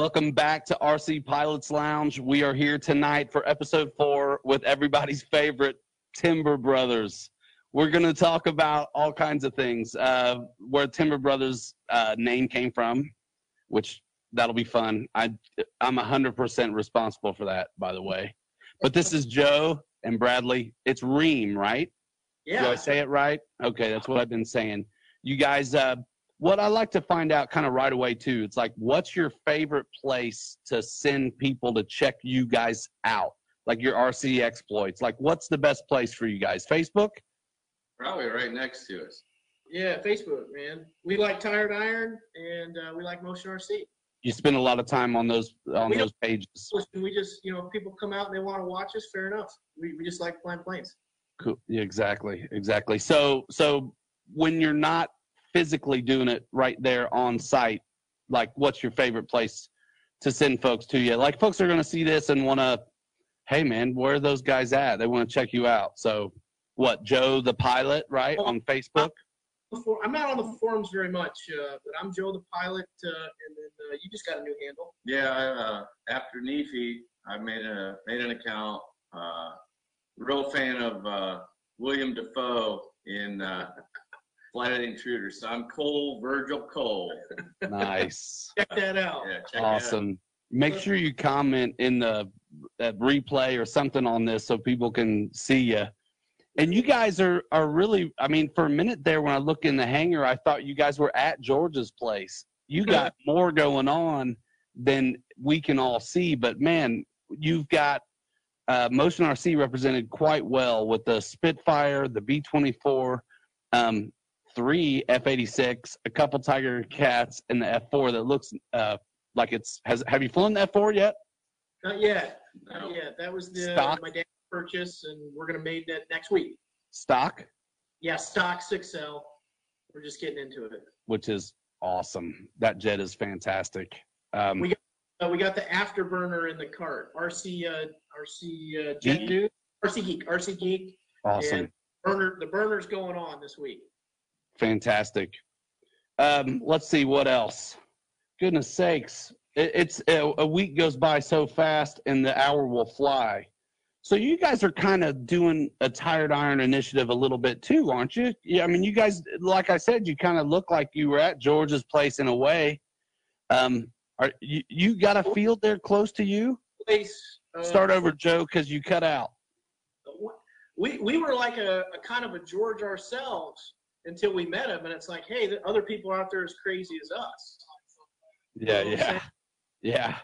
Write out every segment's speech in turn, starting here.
Welcome back to RC Pilots Lounge. We are here tonight for episode four with everybody's favorite Timber Brothers. We're going to talk about all kinds of things, uh, where Timber Brothers uh, name came from, which that'll be fun. I, I'm 100% responsible for that, by the way. But this is Joe and Bradley. It's Ream, right? Yeah. Do I say it right? Okay, that's what I've been saying. You guys, uh, what I like to find out kind of right away too, it's like, what's your favorite place to send people to check you guys out? Like your RC exploits. Like, what's the best place for you guys? Facebook? Probably right next to us. Yeah, Facebook, man. We like Tired Iron and uh, we like Motion RC. You spend a lot of time on those on We those pages. We just, you know, people come out and they want to watch us, fair enough. We, we just like flying planes. Cool. Yeah, exactly, exactly. So, so when you're not physically doing it right there on site, like, what's your favorite place to send folks to you? Like, folks are going to see this and want to, hey, man, where are those guys at? They want to check you out. So, what, Joe the pilot, right, on Facebook? I'm not on the forums very much, uh, but I'm Joe the pilot, uh, and then uh, you just got a new handle. Yeah, I, uh, after Nefi, I made a made an account. Uh, real fan of uh, William Dafoe in uh, Flight of the Intruder. So I'm Cole Virgil Cole. Nice. Check that out. Yeah, check it out. awesome. Make sure you comment in the uh, replay or something on this so people can see you. And you guys are are really. I mean, for a minute there, when I look in the hangar, I thought you guys were at George's place. You got more going on than we can all see. But man, you've got uh, Motion RC represented quite well with the Spitfire, the B twenty four, um, three F eighty six, a couple Tiger Cats, and the F four that looks uh, like it's has. Have you flown the F four yet? Not yet. No. Not yet. That was the Stock? my dad's purchase, and we're gonna make that next week. Stock, Yeah, stock six L. We're just getting into it. which is awesome. That jet is fantastic. Um, We Uh, we got the afterburner in the cart. RC uh, RC uh, Jet Geek? Dude, RC Geek, RC Geek. awesome. And burner, the burner's going on this week. Fantastic. Um, let's see what else. Goodness sakes, it, it's a, a week goes by so fast, and the hour will fly. So you guys are kind of doing a tired iron initiative a little bit too, aren't you? Yeah, I mean, you guys, like I said, you kind of look like you were at George's place in a way. Um, are you, you got a field there close to you? Place. Uh, Start over, Joe, because you cut out. We we were like a, a kind of a George ourselves until we met him, and it's like, hey, the other people out there as crazy as us. Yeah, You know yeah, yeah.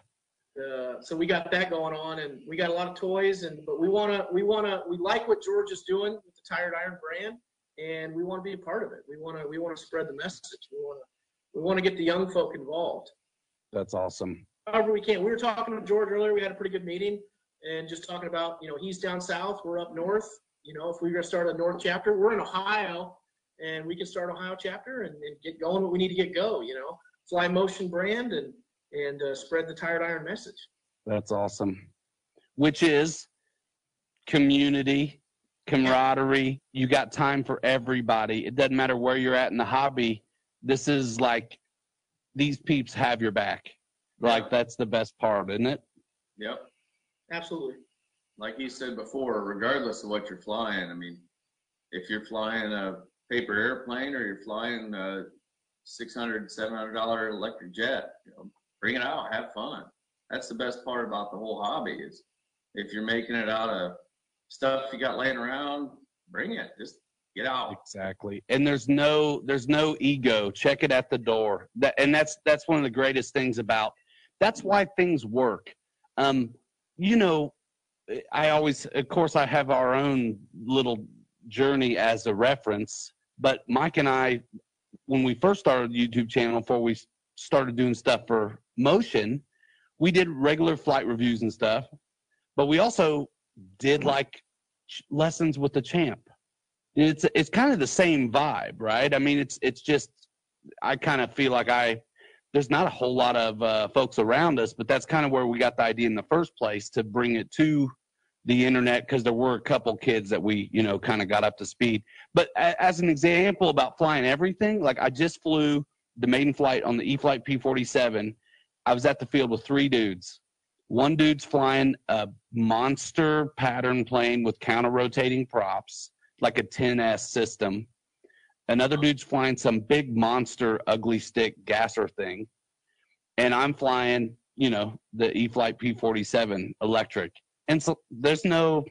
Uh, so we got that going on, and we got a lot of toys, and but we wanna we wanna we like what George is doing with the Tired Iron brand, and we want to be a part of it. We wanna we wanna spread the message. We wanna we wanna get the young folk involved. That's awesome. However we can. We were talking to George earlier. We had a pretty good meeting, and just talking about you know he's down south, we're up north. You know, if we we're gonna start a north chapter, we're in Ohio, and we can start Ohio chapter and, and get going what we need to get go. You know, fly motion brand and and uh, spread the Tired Iron message. That's awesome. Which is community, camaraderie. You got time for everybody. It doesn't matter where you're at in the hobby. This is like these peeps have your back. Like Yeah. that's the best part, isn't it? Yep. Absolutely. Like you said before, regardless of what you're flying, I mean, if you're flying a paper airplane or you're flying a $600, $700 electric jet, you know, bring it out, have fun. That's the best part about the whole hobby is if you're making it out of stuff you got laying around, bring it. Just get out. Exactly. And there's no there's no ego. Check it at the door. That and that's that's one of the greatest things about that's why things work. Um, you know, I always of course I have our own little journey as a reference, but Mike and I when we first started the YouTube channel before we started doing stuff for motion, we did regular flight reviews and stuff, but we also did like lessons with the champ it's it's kind of the same vibe, right? I mean, it's it's just I kind of feel like I there's not a whole lot of uh, folks around us, but that's kind of where we got the idea in the first place to bring it to the internet because there were a couple kids that we you know kind of got up to speed. But as an example about flying everything, like I just flew the maiden flight on the E-flite P47, I was at the field with three dudes. One dude's flying a monster pattern plane with counter rotating props, like a 10S system. Another dude's flying some big monster ugly stick gasser thing. And I'm flying, you know, the E Flight P47 electric. And so there's no,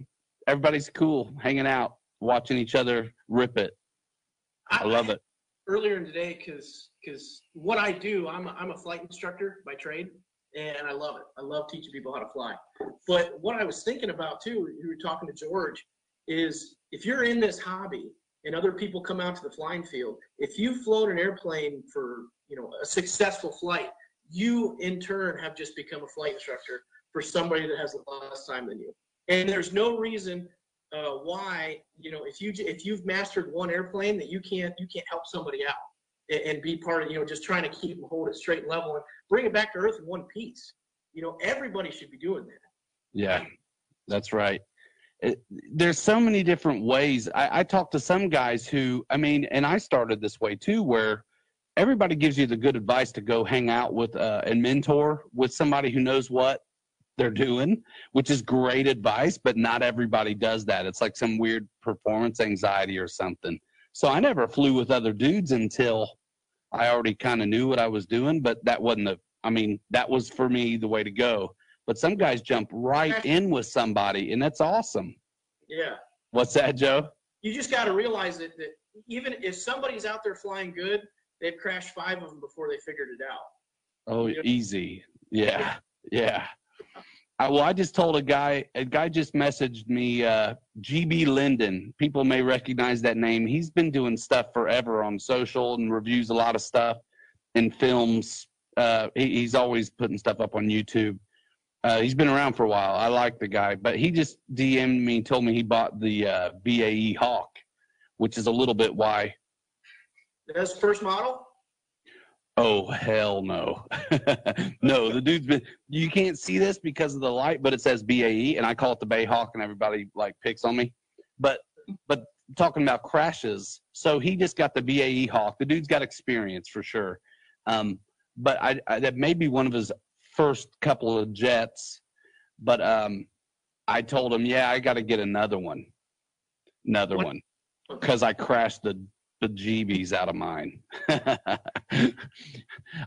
everybody's cool, hanging out, watching each other rip it. I love it. Earlier in the day, because because what I do, I'm a, I'm a flight instructor by trade, and I love it. I love teaching people how to fly. But what I was thinking about too, you were talking to George, is if you're in this hobby and other people come out to the flying field, if you float an airplane for you know a successful flight, you in turn have just become a flight instructor for somebody that has less time than you. And there's no reason uh, why you know if you if you've mastered one airplane that you can't you can't help somebody out and, and be part of you know just trying to keep them hold it straight and level and bring it back to earth in one piece. You know everybody should be doing that. Yeah, that's right. It, there's so many different ways. I, I talked to some guys who, I mean, and I started this way too, where everybody gives you the good advice to go hang out with uh, and mentor with somebody who knows what they're doing, which is great advice, but not everybody does that. It's like some weird performance anxiety or something. So I never flew with other dudes until I already kind of knew what I was doing, but that wasn't the, I mean, that was for me the way to go. But some guys jump right in with somebody, and that's awesome. Yeah. What's that, Joe? You just got to realize that, that even if somebody's out there flying good, they've crashed five of them before they figured it out. Oh, Yeah. easy. Yeah, yeah. I, well, I just told a guy. A guy just messaged me. Uh, GB Linden. People may recognize that name. He's been doing stuff forever on social and reviews a lot of stuff in films. Uh, he, he's always putting stuff up on YouTube. Uh, he's been around for a while. I like the guy, but he just DM'd me and told me he bought the uh, BAE Hawk, which is a little bit why That's the first model. Oh hell no, no. The dude's been. You can't see this because of the light, but it says BAE, and I call it the Bayhawk, and everybody like picks on me. But but talking about crashes, so he just got the BAE Hawk. The dude's got experience for sure. Um, but I, I that may be one of his first couple of jets. But um, I told him, yeah, I got to get another one, another What- one, because I crashed the bejeebies out of mine.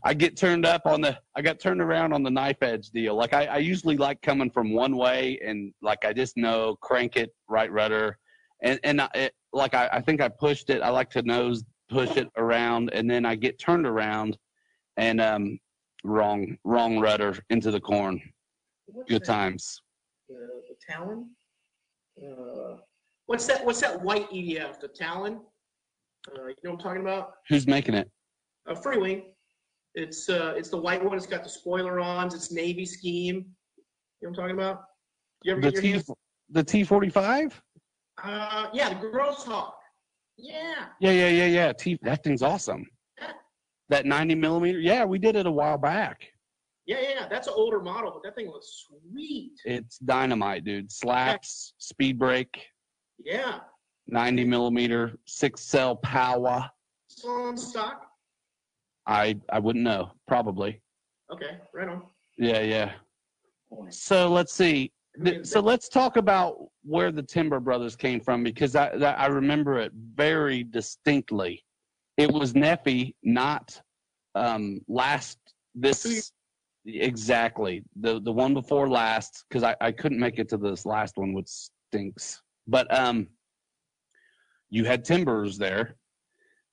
I get turned up on the, I got turned around on the knife edge deal. Like I, I usually like coming from one way and like I just know crank it right rudder, and and I, it, like I, I think I pushed it. I like to nose push it around, and then I get turned around, and um, wrong wrong rudder into the corn. What's Good that? times. The, the Talon. Uh, what's that? What's that white EDF? The Talon. Uh, you know what I'm talking about? Who's making it? A Freewing. It's uh, it's the white one. It's got the spoilerons. It's navy scheme. You know what I'm talking about? You ever The get your T hands? the T forty five. Uh, yeah, the Goshawk. Yeah. Yeah, yeah, yeah, yeah. T that thing's awesome. That ninety millimeter. Yeah, we did it a while back. Yeah, yeah, yeah. That's an older model, but that thing looks sweet. It's dynamite, dude. Slaps, speed brake, Yeah. 90 millimeter, six cell power. Still on stock? I I wouldn't know. Probably. Okay, right on. Yeah, yeah. So let's see. So let's talk about where the Timber Brothers came from because I I remember it very distinctly. It was Neffy, not um, last this exactly the the one before last because I, I couldn't make it to this last one which stinks. But um, you had Timbers there.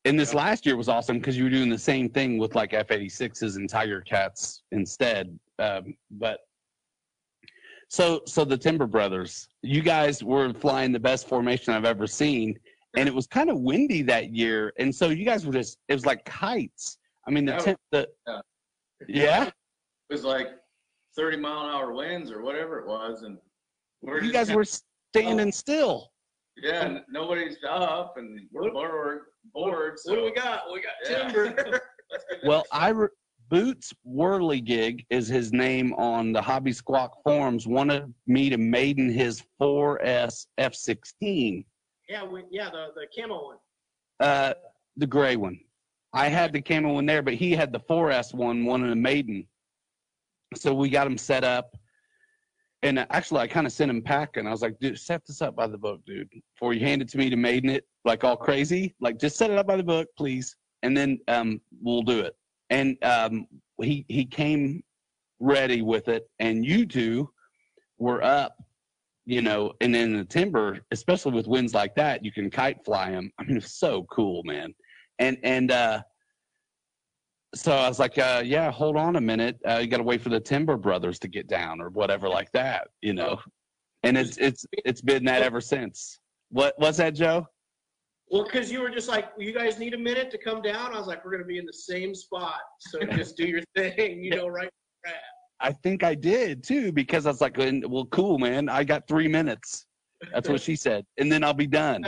And this Yeah. last year was awesome because you were doing the same thing with like F86s and Tiger Cats instead. Um, but so so the Timber Brothers, you guys were flying the best formation I've ever seen, and it was kind of windy that year, and so you guys were just it was like kites. I mean the tim- the Yeah. yeah It was like 30 mile an hour winds or whatever it was, and we're you guys were standing still. Yeah, and nobody's up, and we're bored. bored What do we got? We got Yeah. timber. Well, I re- Boots Whirligig is his name on the Hobby Squawk forums. Wanted me to maiden his 4S F16, yeah, we, yeah, the, the camo one. uh, the gray one. I had the camo one there, but he had the 4S one, wanted a maiden. so we got them set up. And actually, I kind of sent him packing. I was like, dude, set this up by the book, dude. Before you hand it to me to maiden it like all crazy, like just set it up by the book, please. And then um, we'll do it. And um, he he came ready with it. And you two were up, you know, and in the timber, especially with winds like that, you can kite fly them. I mean, it's so cool, man. And and uh, so I was like, uh, yeah, hold on a minute. Uh, you got to wait for the Timber Brothers to get down or whatever like that, you know. And it's it's it's been that ever since. What what's that, Joe? Well, because you were just like, you guys need a minute to come down. I was like, we're gonna be in the same spot, so just do your thing, you know, right? I think I did too because I was like, well, cool, man. I got three minutes. That's what she said, and then I'll be done.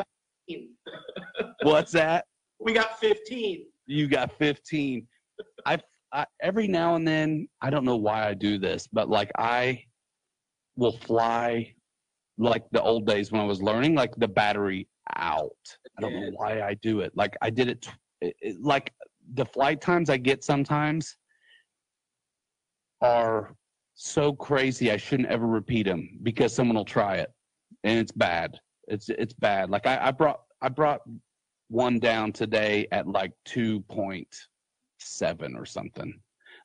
What's that? we got 15. You got 15. I, every now and then I don't know why I do this, but like I will fly like the old days when I was learning, like the battery out. I don't know why I do it. Like I did it, it, it- like the flight times I get sometimes are so crazy. I shouldn't ever repeat them because someone will try it, and it's bad. It's it's bad. Like I, I brought I brought one down today at like two point seven or something.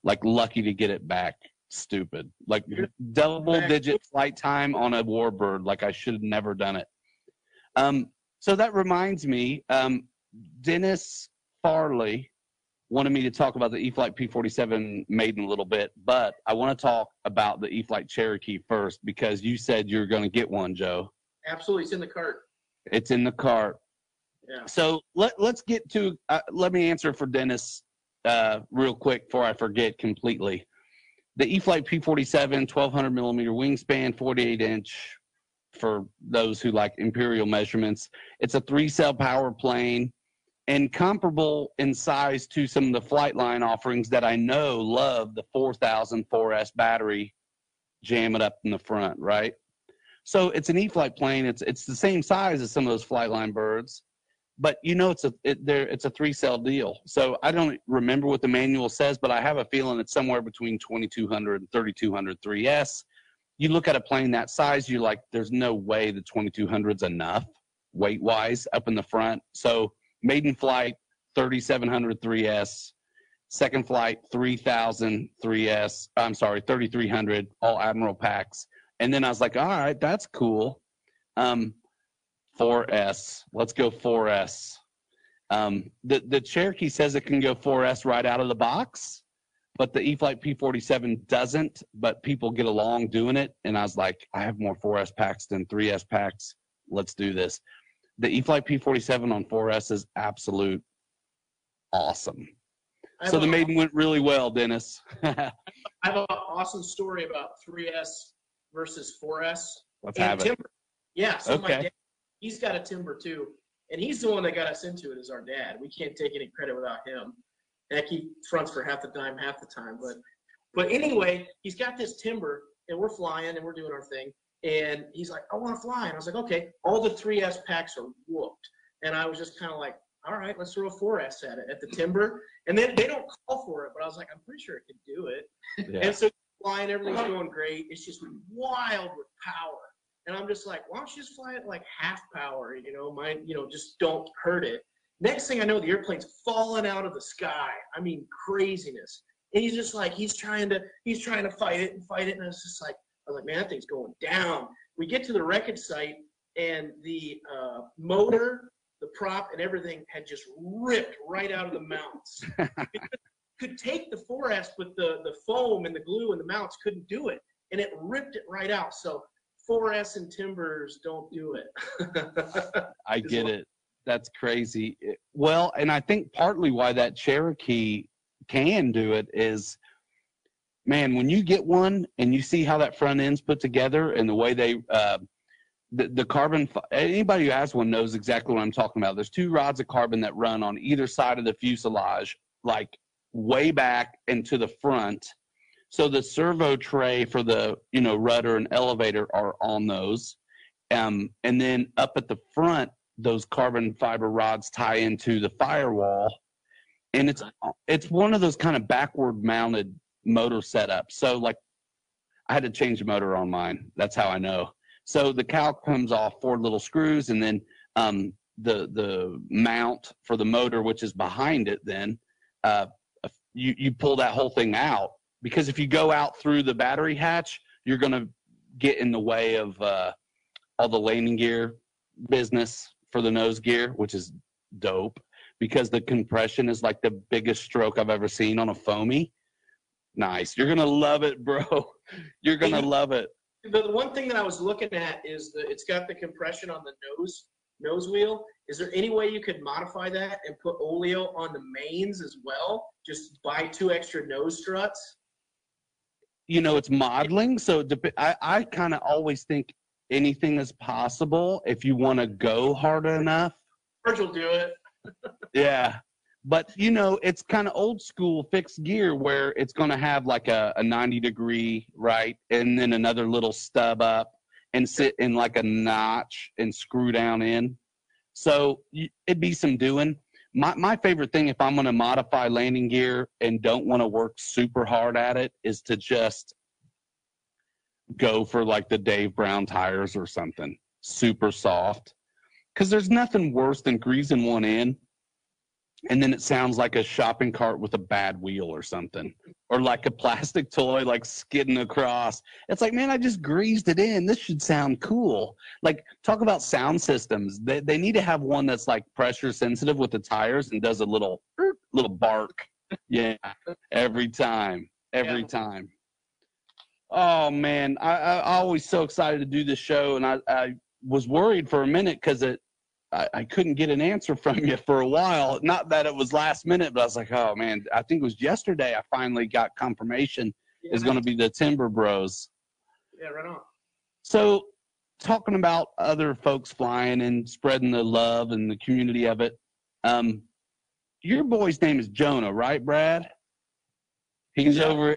Like lucky to get it back. Stupid. Like double digit flight time on a warbird. Like I should have never done it. Um, so that reminds me, um, Dennis Farley wanted me to talk about the E-flite P47 Maiden a little bit, but I want to talk about the E-flite Cherokee first because you said you're going to get one, Joe. Absolutely, it's in the cart. It's in the cart. Yeah. So let let's get to uh, let me answer for Dennis uh, real quick before I forget completely. The E-flite P47 1200 millimeter wingspan, 48 inch for those who like imperial measurements. It's a three cell power plane and comparable in size to some of the flight line offerings that I know love the 4000 4S battery, jam it up in the front, right? So it's an E-flite plane. It's it's the same size as some of those flight line birds, but you know it's a it, there it's a three cell deal. So I don't remember what the manual says, but I have a feeling it's somewhere between 2200 and 3200 3S. You look at a plane that size, you're like, there's no way the 2200's enough weight wise up in the front. So maiden flight 3700 3S, second flight 3000 3S. I'm sorry 3300 all Admiral packs. And then I was like, all right, that's cool. Um, 4S. Let's go 4S. Um, the the Cherokee says it can go 4S right out of the box, but the E-flite P47 doesn't. But people get along doing it, and I was like, I have more 4S packs than 3S packs. Let's do this. The E-flite P47 on 4S is absolute awesome. So the a- maiden went really well, Dennis. I have an awesome story about 3S versus 4S. Let's and have it. timber. Yeah, so my Okay. dad, he's got a timber too, and he's the one that got us into it. Is our dad? We can't take any credit without him. Heck, he fronts for half the time, half the time. But but anyway, he's got this timber, and we're flying and we're doing our thing. And he's like, I want to fly, and I was like, okay. All the 3S packs are whooped, and I was just kind of like, all right, let's throw a 4S at it at the timber. And then they don't call for it, but I was like, I'm pretty sure it could do it. Yeah. And so flying, everything's going great. It's just wild with power. And I'm just like, why don't you just fly it like half power? You know, mine, you know, just don't hurt it. Next thing I know, the airplane's falling out of the sky. I mean, craziness. And he's just like, he's trying to, he's trying to fight it and fight it. And it's just like, I was like, man, that thing's going down. We get to the wreckage site, and the uh, motor, the prop, and everything had just ripped right out of the mounts could take the forest, but the, the foam and the glue and the mounts couldn't do it. And it ripped it right out. So 4S and timbers don't do it. I get it. That's crazy. It- Well, and I think partly why that Cherokee can do it is, man, when you get one and you see how that front end's put together and the way they, uh, the, the carbon, anybody who has one knows exactly what I'm talking about. There's two rods of carbon that run on either side of the fuselage, like way back and to the front. So the servo tray for the, you know, rudder and elevator are on those. Um, and then up at the front, those carbon fiber rods tie into the firewall. And it's it's one of those kind of backward mounted motor setups. So like I had to change the motor on mine. That's how I know. So the cowl comes off four little screws, and then um, the the mount for the motor, which is behind it, then uh, you you pull that whole thing out because if you go out through the battery hatch, you're gonna get in the way of uh, all the landing gear business for the nose gear, which is dope because the compression is like the biggest stroke I've ever seen on a foamy. Nice. You're gonna love it, bro. You're gonna love it. The one thing that I was looking at is that it's got the compression on the nose nose wheel. Is there any way you could modify that and put oleo on the mains as well? Just buy two extra nose struts. You know, it's modeling, so dep- I I kind of always think anything is possible if you want to go hard enough. George will do it. Yeah. But you know, it's kind of old school fixed gear where it's going to have like a, a 90 degree, right? And then another little stub up and sit in like a notch and screw down in. So y- it'd be some doing. My, my favorite thing if I'm going to modify landing gear and don't want to work super hard at it is to just go for like the Dave Brown tires or something super soft. Because there's nothing worse than greasing one in and then it sounds like a shopping cart with a bad wheel or something or like a plastic toy like skidding across. It's like man i just greased it in. This should sound cool. Like talk about sound systems. They, they need to have one that's like pressure sensitive with the tires and does a little little bark. Yeah. Every time. Every Yeah. time. Oh man. I, I i always so excited to do this show and i i was worried for a minute because it I, I couldn't get an answer from you for a while. Not that it was last minute, but I was like, oh man, I think it was yesterday I finally got confirmation is going to be the Timber Bros. Yeah, right on. So, talking about other folks flying and spreading the love and the community of it, um, your boy's name is Jonah, right, Brad? He's Yeah. over.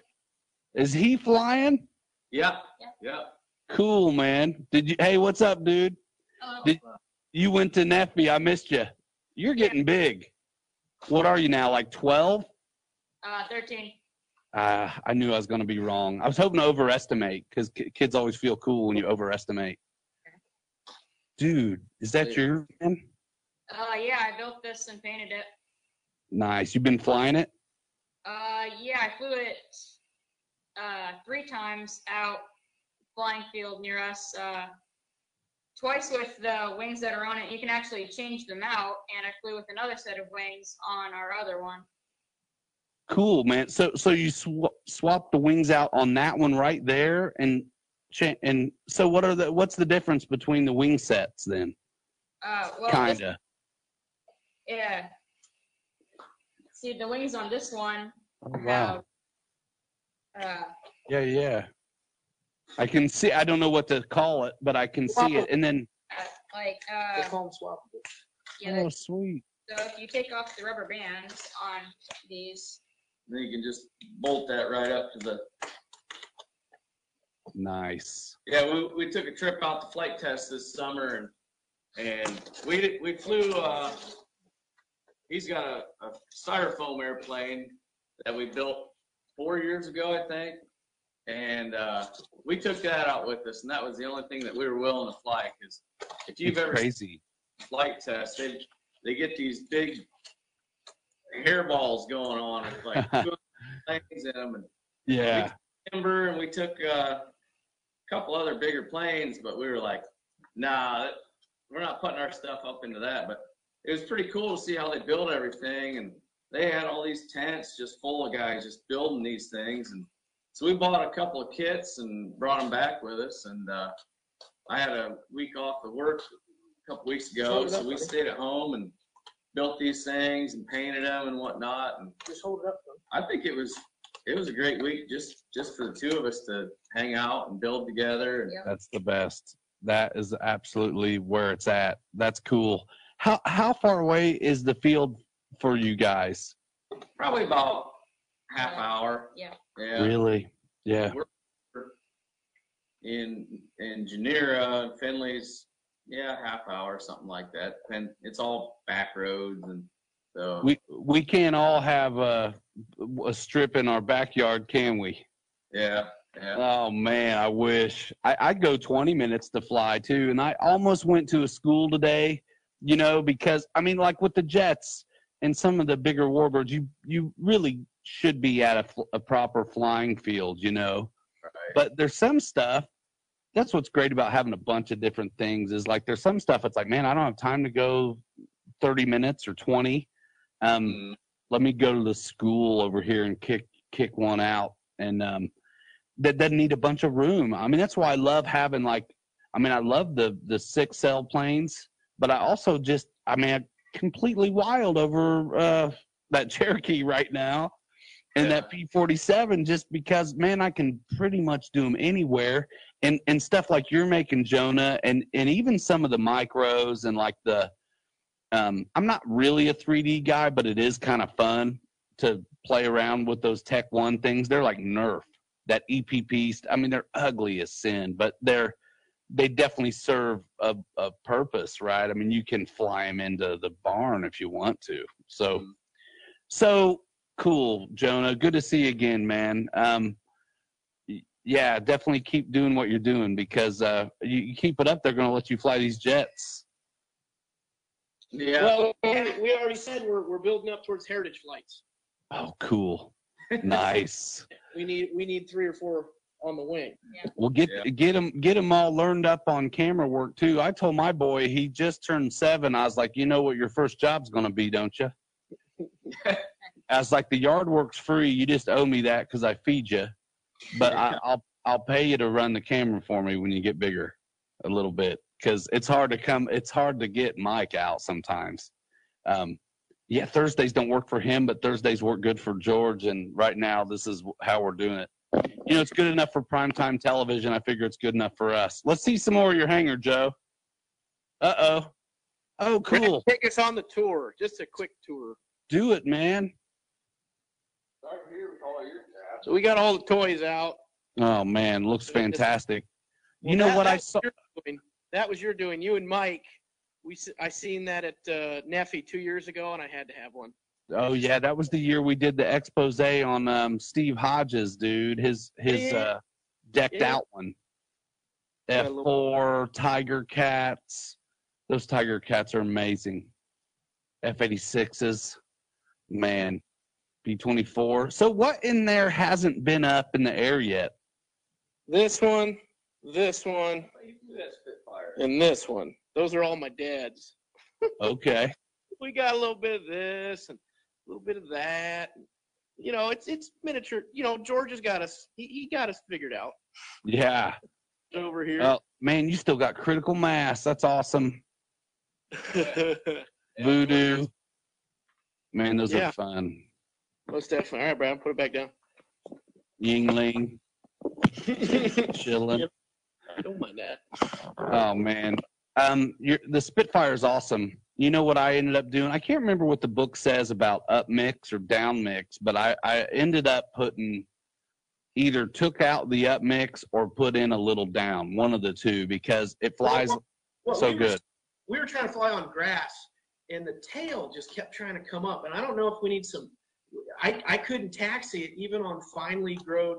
Is he flying? Yeah, yeah. Cool, man. Did you? Hey, what's up, dude? Hello. Did- You went to NEFB. I missed you. You're getting big. What are you now? Like 12? Uh, 13. Uh, I knew I was going to be wrong. I was hoping to overestimate because kids always feel cool when you overestimate. Dude, is that your man? Uh, yeah, I built this and painted it. Nice. You've been flying it? Uh, yeah, I flew it uh, three times out flying field near us. Uh, twice with the wings that are on it. You can actually change them out, and I flew with another set of wings on our other one. Cool, man. So so you sw- swapped the wings out on that one right there, and cha- and so what are the what's the difference between the wing sets then? Uh, well, Kinda. yeah. See, the wings on this one Oh, have. Uh, Yeah, yeah. I can see. I don't know what to call it, but I can see it. And then, like, They uh, call them swap. yeah, oh, the- sweet. so if you take off the rubber bands on these, Then you can just bolt that right up to the, Nice. yeah, we, we took a trip out to flight test this summer and, and we, did- we flew, uh, he's got a, a styrofoam airplane that we built four years ago, I think. And, uh, we took that out with us and that was the only thing that we were willing to fly, cause if you've It's ever crazy. flight test, they, they get these big hairballs going on with like two things in them and Yeah. timber and we took uh, a couple other bigger planes, but we were like, nah, we're not putting our stuff up into that. But it was pretty cool to see how they build everything. And they had all these tents just full of guys just building these things. And so we bought a couple of kits and brought them back with us. And uh, I had a week off of work a couple weeks ago. Hold So we buddy. stayed at home and built these things and painted them and whatnot. And Just hold it up. I think it was it was a great week just just for the two of us to hang out and build together. And Yep. That's the best. That is absolutely where it's at. That's cool. How how far away is the field for you guys? probably about half hour. yeah. Yeah. Really? Yeah. In in Genera, Finley's, yeah, half hour, something like that. And it's all back roads and so We we can't all have a a strip in our backyard, can we? yeah. Yeah. Oh man, I wish I, I go 20 minutes to fly too, and I almost went to a school today. You know, because I mean, like with the jets and some of the bigger warbirds, you you really should be at a, a proper flying field. You know, Right. but there's some stuff. That's what's great about having a bunch of different things. Is like there's some stuff. It's like, man, I don't have time to go 30 minutes or 20. Um, Mm, let me go to the school over here and kick kick one out and um that doesn't need a bunch of room i mean that's why i love having like i mean i love the the six cell planes but i also just i mean i'm completely wild over uh that cherokee right now and that p47 just because man i can pretty much do them anywhere and and stuff like you're making jonah and and even some of the micros and like the um, I'm not really a 3D guy, but it is kind of fun to play around with those Tech One things. They're like Nerf, that EPP. st- I mean, they're ugly as sin, but they're they definitely serve a, a purpose, right? I mean, you can fly them into the barn if you want to. So, so cool, Jonah. Good to see you again, man. Um, yeah, definitely keep doing what you're doing because uh, you, you keep it up, they're going to let you fly these jets. Yeah. Well, we already said we're, we're building up towards heritage flights. Oh, cool. Nice. We need we need three or four on the wing. Well, get Yeah. get him get him all learned up on camera work too. I told my boy he just turned seven. I was like, you know what your first job's gonna be, don't you? I was like, the yard work's free. You just owe me that because I feed you, but I, I'll I'll pay you to run the camera for me when you get bigger, a little bit, because it's hard to come. It's hard to get Mike out sometimes. Um, yeah, Thursdays don't work for him, but Thursdays work good for George. And right now, this is how we're doing it. You know, it's good enough for primetime television. I figure it's good enough for us. Let's see some more of your hanger, Joe. Uh oh. Oh, cool. Take us on the tour, just a quick tour. Do it, man. So we got all the toys out. Oh man, looks fantastic. You know that- what I saw? That was your doing. You and Mike. We I seen that at uh, Neffy two years ago, and I had to have one. Oh yeah, that was the year we did the expose on um, Steve Hodges, dude. His his Yeah. uh, decked Yeah. out one. F four Tiger Cats. Those Tiger Cats are amazing. F eighty sixes, man. B twenty four. So what in there hasn't been up in the air yet? This one, this one, and this one. Those are all my dad's. Okay. We got a little bit of this and a little bit of that. You know, it's it's miniature. You know, George has got us. He, he got us figured out Yeah. over here. Oh man, you still got critical mass. That's awesome. Voodoo. Man, those Yeah. are fun. Most definitely. All right, Brad, put it back down. Yuengling, chilling. I don't mind that. Oh man, um, you the Spitfire is awesome. You know what I ended up doing? I can't remember what the book says about up mix or down mix, but I I ended up putting either took out the up mix or put in a little down, one of the two, because it flies Well, so we were- good. we were trying to fly on grass and the tail just kept trying to come up and i don't know if we need some i i couldn't taxi it even on finely grown.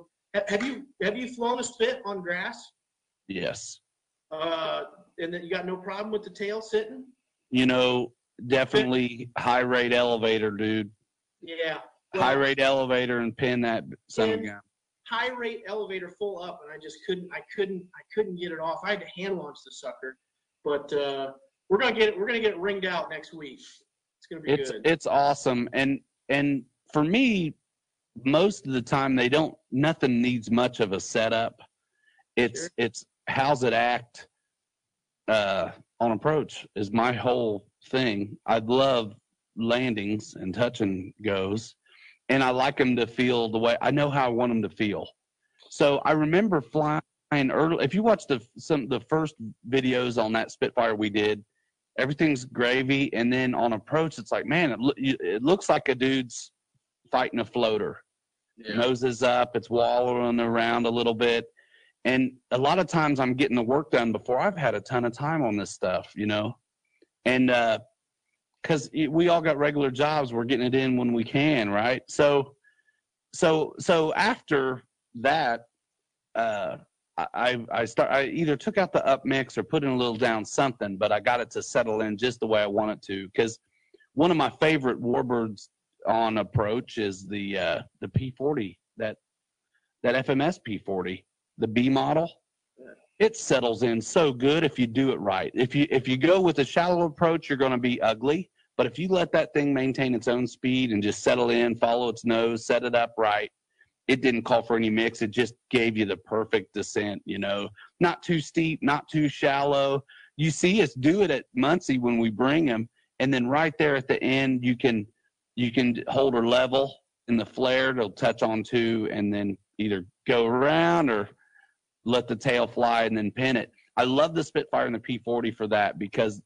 Have you have you flown a spit on grass Yes, uh and then you got no problem with the tail sitting you know, definitely high rate elevator, dude. yeah High rate elevator and pin that son of a gun. high rate elevator full up and i just couldn't i couldn't i couldn't get it off i had to hand launch the sucker but uh we're gonna get it we're gonna get it ringed out next week it's gonna be it's good it's awesome and and for me most of the time they don't nothing needs much of a setup. It's Sure. it's how's it act uh on approach is my whole thing. I love landings and touch and goes and i like them to feel the way i know how i want them to feel. So i remember flying early if you watch the some the first videos on that spitfire we did everything's gravy and then on approach it's like man it, you- it looks like a dude's fighting a floater. Yeah. nose is up it's wallowing around a little bit. And a lot of times i'm getting the work done before i've had a ton of time on this stuff you know? And uh because we all got regular jobs we're getting it in when we can right? So so so after that uh, I I I start I either took out the up mix or put in a little down something, but I got it to settle in just the way I want it to. Because one of my favorite Warbirds on approach is the uh, the P40 that that FMS P40, the B model. It settles in so good if you do it right. If you if you go with a shallow approach, you're going to be ugly. But if you let that thing maintain its own speed and just settle in, follow its nose, set it up right, it didn't call for any mix. It just gave you the perfect descent, you know, not too steep, not too shallow. You see us do it at Muncie when we bring them. And then right there at the end, you can, you can hold her level in the flare. It'll touch on two and then either go around or let the tail fly and then pin it. I love the Spitfire and the P40 for that because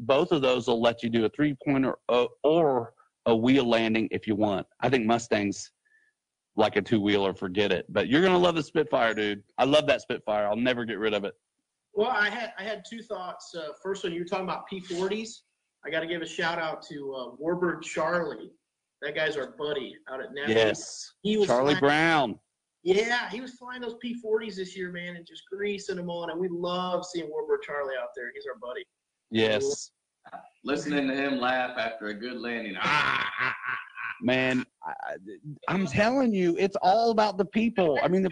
both of those will let you do a three pointer or, a wheel landing if you want. I think Mustangs like a two wheeler, forget it. But you're gonna love the Spitfire, dude. I love that Spitfire. I'll never get rid of it. Well, I had I had two thoughts. Uh, first one, you were talking about P40s. I got to give a shout out to uh, Warbird Charlie. That guy's our buddy out at Napa. Yes, he was Charlie flying- Brown. Yeah, he was flying those P40s this year, man, and just greasing them on. And we love seeing Warbird Charlie out there. He's our buddy. Yes, Listening to him laugh after a good landing. Ah, ah, ah, man. I, I'm telling you, it's all about the people. I mean, the,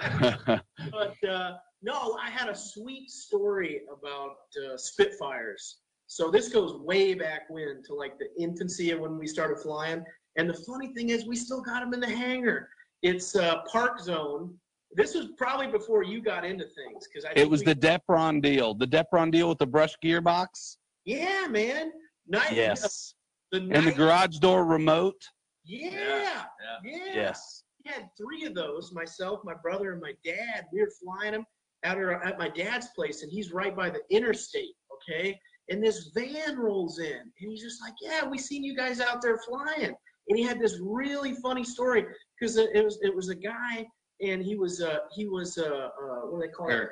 But uh, no, I had a sweet story about uh, Spitfires. So this goes way back when to like the infancy of when we started flying. And the funny thing is, we still got them in the hangar. It's uh, ParkZone. This was probably before you got into things because I. it was we- the Depron deal. The Depron deal with the brush gearbox. Yeah, man. Night, Yes, The and the garage door remote. Yeah. yeah. Yeah. Yes. We had three of those. Myself, my brother, and my dad. We were flying them at our, at my dad's place, and he's right by the interstate. Okay, and this van rolls in, and he's just like, "Yeah, we seen you guys out there flying." And he had this really funny story because it was it was a guy, and he was uh he was uh, uh what do they call it?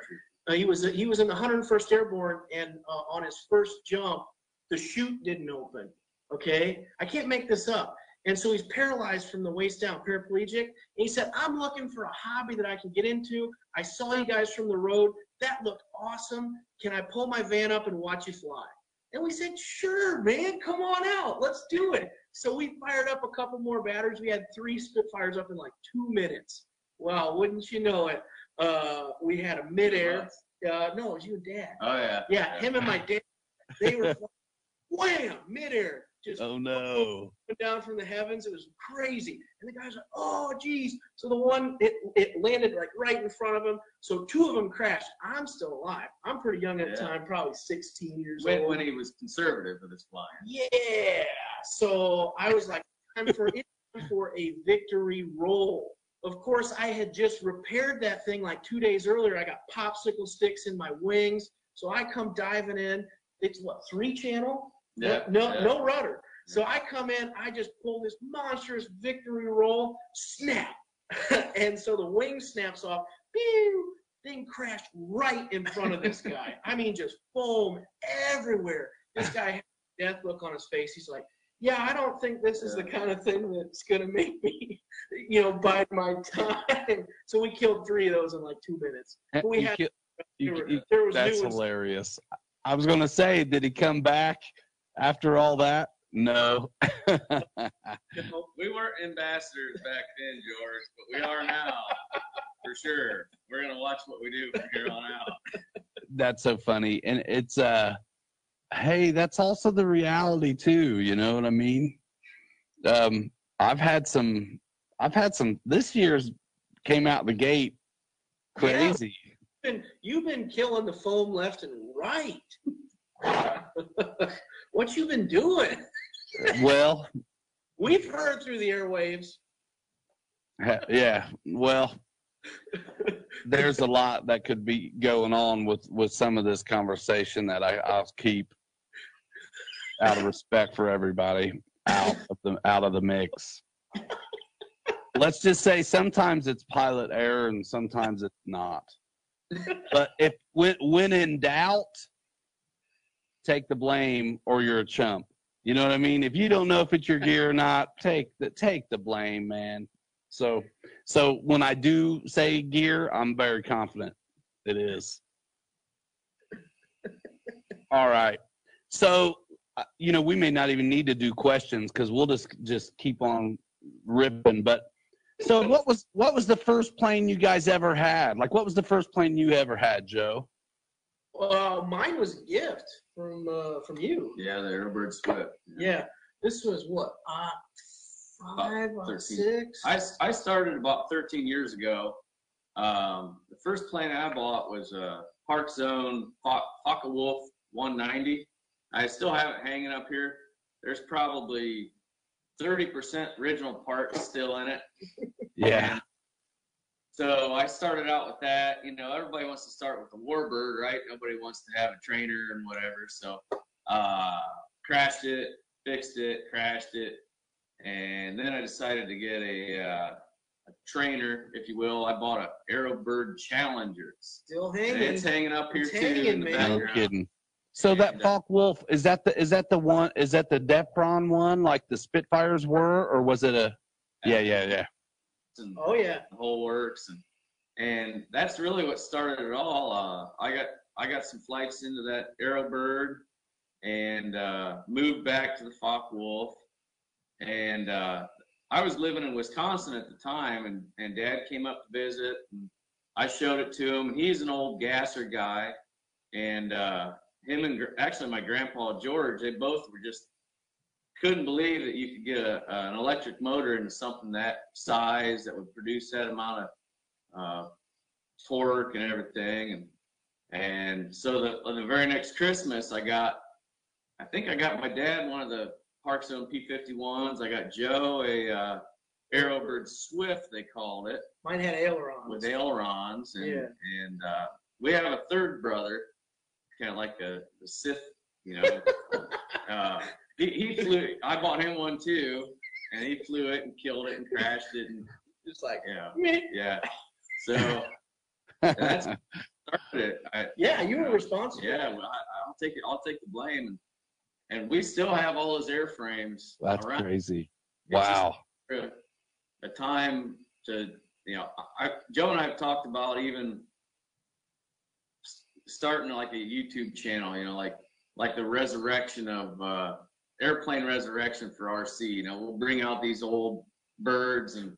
Uh, he was he was in the 101st Airborne, and uh, on his first jump, the chute didn't open. Okay, I can't make this up. And so he's paralyzed from the waist down, paraplegic. And he said, "I'm looking for a hobby that I can get into. I saw you guys from the road. That looked awesome. Can I pull my van up and watch you fly?" And we said, "Sure, man. Come on out. Let's do it." So we fired up a couple more batteries. We had three Spitfires up in like two minutes. Well, wouldn't you know it? Uh, we had a midair. Uh, no, it was you and Dad. Oh yeah. Yeah, him and my dad. They were wham midair, just Oh no. went down from the heavens. It was crazy. And the guy's like, "Oh, geez." So the one it it landed like right in front of him. So two of them crashed. I'm still alive. I'm pretty young at the Yeah. time, probably 16 years When, old. when he was conservative with his flying. Yeah. So I was like, time for it's time for a victory roll. Of course, I had just repaired that thing like two days earlier. I got popsicle sticks in my wings. So I come diving in. It's what, three channel? No- Yeah, No, yeah. no rudder. So I come in, I just pull this monstrous victory roll, snap. and so the wing snaps off. Pew! Thing crashed right in front of this guy. I mean, just foam everywhere. This guy had a death look on his face. He's like, yeah, I don't think this is the kind of thing that's going to make me, you know, bide my time. So we killed three of those in like two minutes. We You had- ki- you- There, you- there was that's hilarious. I was gonna say, did he come back after all that? No. you know. We weren't ambassadors back then, George, but we are now. For sure. We're gonna watch what we do from here on out. that's so funny and it's uh hey that's also the reality too you know what i mean um i've had some i've had some this year's came out the gate crazy been you've been killing the foam left and right. what you been doing? well We've heard through the airwaves. Uh, yeah well there's a lot that could be going on with with some of this conversation that I, I'll keep out of respect for everybody out of the out of the mix. Let's just say sometimes it's pilot error and sometimes it's not. But if when when in doubt, take the blame or you're a chump. You know what I mean? If you don't know if it's your gear or not, take the take the blame, man. So, so when I do say gear, I'm very confident it is. All right. So, uh, you know, we may not even need to do questions because we'll just just keep on ripping. But so, what was what was the first plane you guys ever had? Like, what was the first plane you ever had, Joe? Uh, mine was a gift from uh, from you. Yeah, the Aerobird Swift. Yeah, this was what uh, five, About uh, six. I, I started about 13 years ago. Um, the first plane I bought was a ParkZone Focke Wolf 190. I still have it hanging up here. There's probably 30% original parts still in it. Yeah. So I started out with that. You know, everybody wants to start with the Warbird, right? Nobody wants to have a trainer and whatever. So uh, crashed it, fixed it, crashed it, and then I decided to get a, uh, a trainer, if you will. I bought a Aerobird Challenger. Still And hanging. it's hanging up here It's too. hanging, in the man. No kidding. So that And, uh, Focke-Wulf is that the is that the one is that the Depron one like the Spitfires were or was it a? Yeah, yeah, yeah. And Oh yeah. the whole works and and that's really what started it all. Uh, I got I got some flights into that Aerobird and uh, moved back to the Focke-Wulf. And uh, I was living in Wisconsin at the time, and and Dad came up to visit, and I showed it to him. He's an old gasser guy, and uh, him and actually my grandpa George, they both were just couldn't believe that you could get a, an electric motor into something that size that would produce that amount of uh, torque and everything. And and so the the very next Christmas, I got, I think I got my dad one of the ParkZone P51s. I got Joe a uh, Aerobird Swift, they called it, Mine had ailerons. with ailerons, and Yeah. and uh, we have a third brother, kind of like a, a Sith, you know. uh, he, he flew. I bought him one too, and he flew it and killed it and crashed it, and Just like yeah, meh. yeah. So that's started it. I, yeah, you were responsible. yeah, well, I, I'll take it. I'll take the blame, and and we still have all those airframes That's around. crazy. It's Wow. a, a time to you know I, Joe and I have talked about even starting like a YouTube channel you know like like the resurrection of uh, airplane resurrection for RC you know we'll bring out these old birds and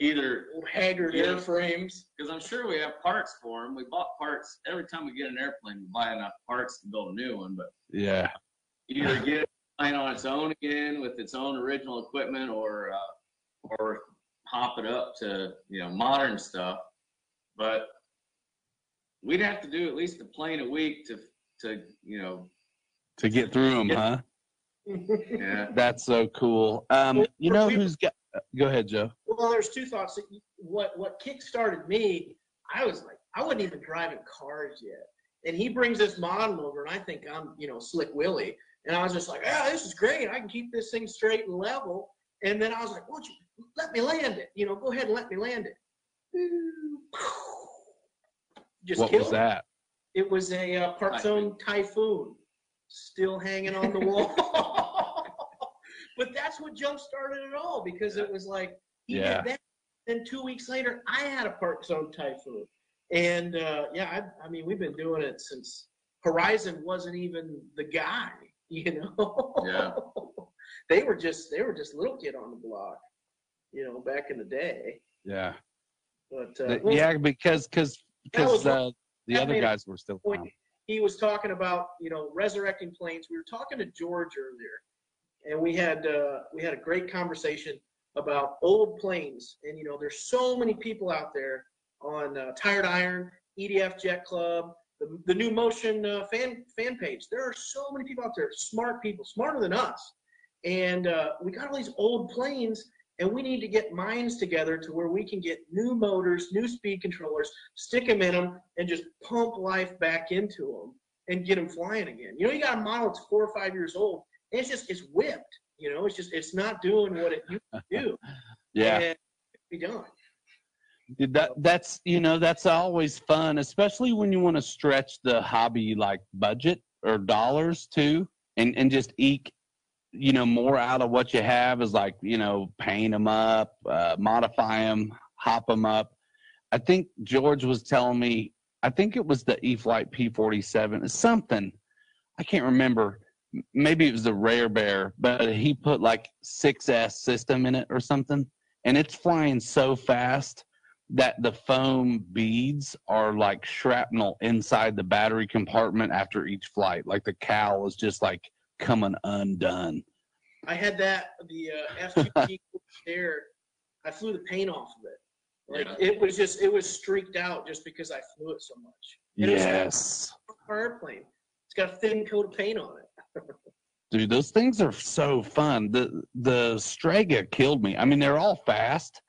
either Old haggard Yeah. airframes. because I'm sure we have parts for them we bought parts every time we get an airplane we buy enough parts to build a new one but Yeah. either get it flying on its own again with its own original equipment or uh, or hop it up to you know modern stuff but we'd have to do at least a plane a week to to you know To get through them, huh? Yeah That's so cool. Um, Well, you know we- who's got? Go ahead, Joe. Well, there's two thoughts. What what kick started me, I was like, I wasn't even driving cars yet. And he brings this model over, and I think I'm, you know, Slick Willie. And I was just like, ah, this is great. I can keep this thing straight and level. And then I was like, won't you let me land it? You know, go ahead and let me land it. Just What was it. that? It was a uh, ParkZone Typhoon, still hanging on the wall. but that's what jump started it all because it was like he Yeah. did that. Then two weeks later, I had a ParkZone Typhoon, and uh, yeah, I, I mean we've been doing it since Horizon wasn't even the guy, you know. Yeah. they were just they were just little kid on the block, you know, back in the day. Yeah. But uh, well, yeah, because because because uh, the other guys were still point. He was talking about you know resurrecting planes. We were talking to George earlier, and we had uh, we had a great conversation about old planes. And you know, there's so many people out there on uh, Tired Iron, EDF Jet Club, the, the New Motion uh, fan fan page. There are so many people out there, smart people, smarter than us. And uh, we got all these old planes, and we need to get minds together to where we can get new motors, new speed controllers, stick them in them, and just pump life back into them and get them flying again. You know, you got a model that's four or five years old, it's just it's whipped. You know, it's just it's not doing what it used to do. Yeah. and be done. that that's you know that's always fun especially when you want to stretch the hobby like budget or dollars too and and just eke you know more out of what you have is like you know paint them up, uh, modify them, hop them up. I think George was telling me. I think it was the E-flite P47. Something I can't remember. Maybe it was the Rare Bear, but he put like 6S system in it or something, and it's flying so fast that the foam beads are like shrapnel inside the battery compartment after each flight. Like the cowl is just like coming undone. I had that the uh, F2G there. I flew the paint off of it. Like Yeah. it was just it was streaked out just because I flew it so much. And it was Yes. a airplane. It's got a thin coat of paint on it. Dude, those things are so fun. The the Strega killed me. I mean, they're all fast.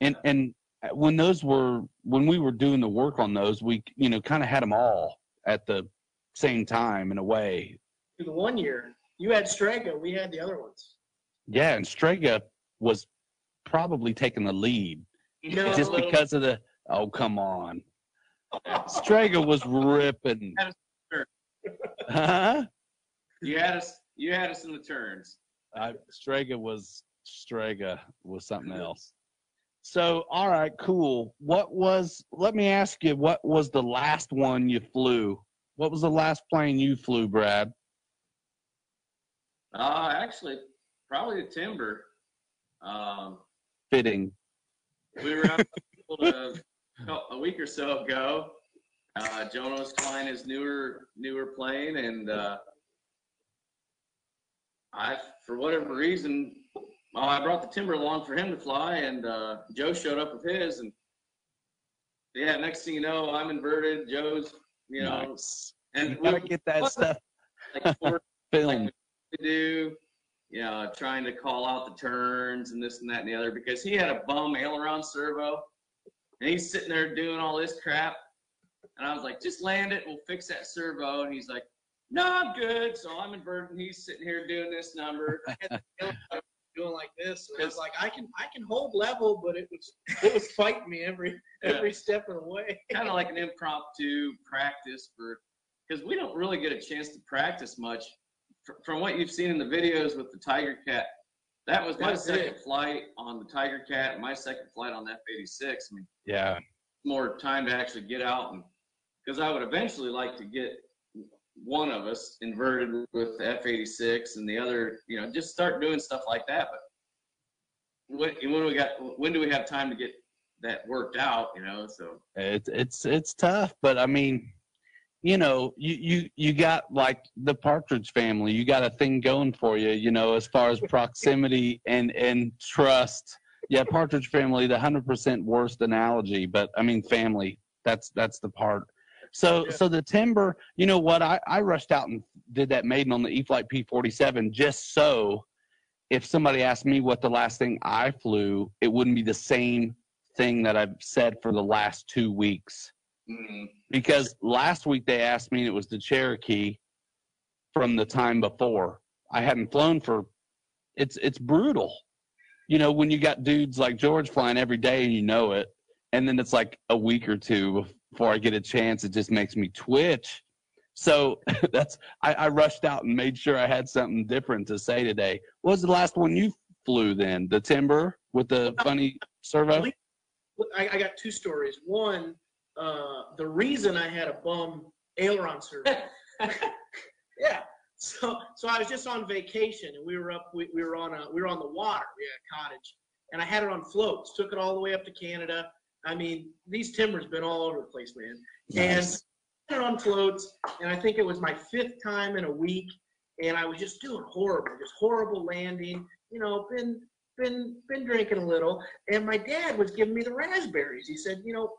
And and when those were when we were doing the work on those, we you know kind of had them all at the same time in a way. The one year you had Strega, we had the other ones. Yeah, and Strega was probably taking the lead No, just because of the oh come on. Strega was ripping. Huh? You had us, you had us in the turns. I, Strega was Strega was something else. So, all right, cool. What was? Let me ask you. What was the last one you flew? What was the last plane you flew, Brad? Uh, actually, probably the timber. Um, Fitting. we were out a, a week or so ago. Uh, Jonah was flying his newer newer plane, and uh, I, for whatever reason, well, I brought the timber along for him to fly, and uh, Joe showed up with his, and yeah, next thing you know, I'm inverted. Joe's, you know, Nice. and You we gotta get that stuff like four filmed. To do, you know, trying to call out the turns and this and that and the other because he had a bum aileron servo and he's sitting there doing all this crap. And I was like, just land it, we'll fix that servo. And he's like, no, I'm good. So I'm inverting. He's sitting here doing this number. doing like this. And I was like, I can I can hold level, but it was it was fighting me every every step of the way. kind of like an impromptu practice for because we don't really get a chance to practice much from what you've seen in the videos with the tiger cat that was my second it. flight on the tiger cat and my second flight on the f-86 i mean Yeah. more time to actually get out and because i would eventually like to get one of us inverted with the f-86 and the other you know just start doing stuff like that but when, when we got when do we have time to get that worked out you know so It's it's it's tough, but I mean, you know, you you you got like the Partridge family. You got a thing going for you, you know, as far as proximity and and trust. Yeah, Partridge family, the hundred percent worst analogy, but I mean, family. That's that's the part. So Yeah. so the timber. You know what? I I rushed out and did that maiden on the E Flight P forty seven just so. If somebody asked me what the last thing I flew, it wouldn't be the same thing that I've said for the last two weeks. Mm, Because last week they asked me, and it was the Cherokee from the time before. I hadn't flown for. It's it's brutal, you know, when you got dudes like George flying every day and you know it, and then it's like a week or two before I get a chance. It just makes me twitch. So that's I, I rushed out and made sure I had something different to say today. What was the last one you flew then? The timber with the funny servo? I, I got two stories. One, uh, the reason I had a bum aileron servo. yeah. So so I was just on vacation and we were up we, we were on a we were on the water. We had a cottage. And I had it on floats, took it all the way up to Canada. I mean, these timbers been all over the place, man. And Nice. Had it on floats, and I think it was my fifth time in a week, and I was just doing horrible, just horrible landing. You know, been been been drinking a little, and my dad was giving me the raspberries. He said, you know,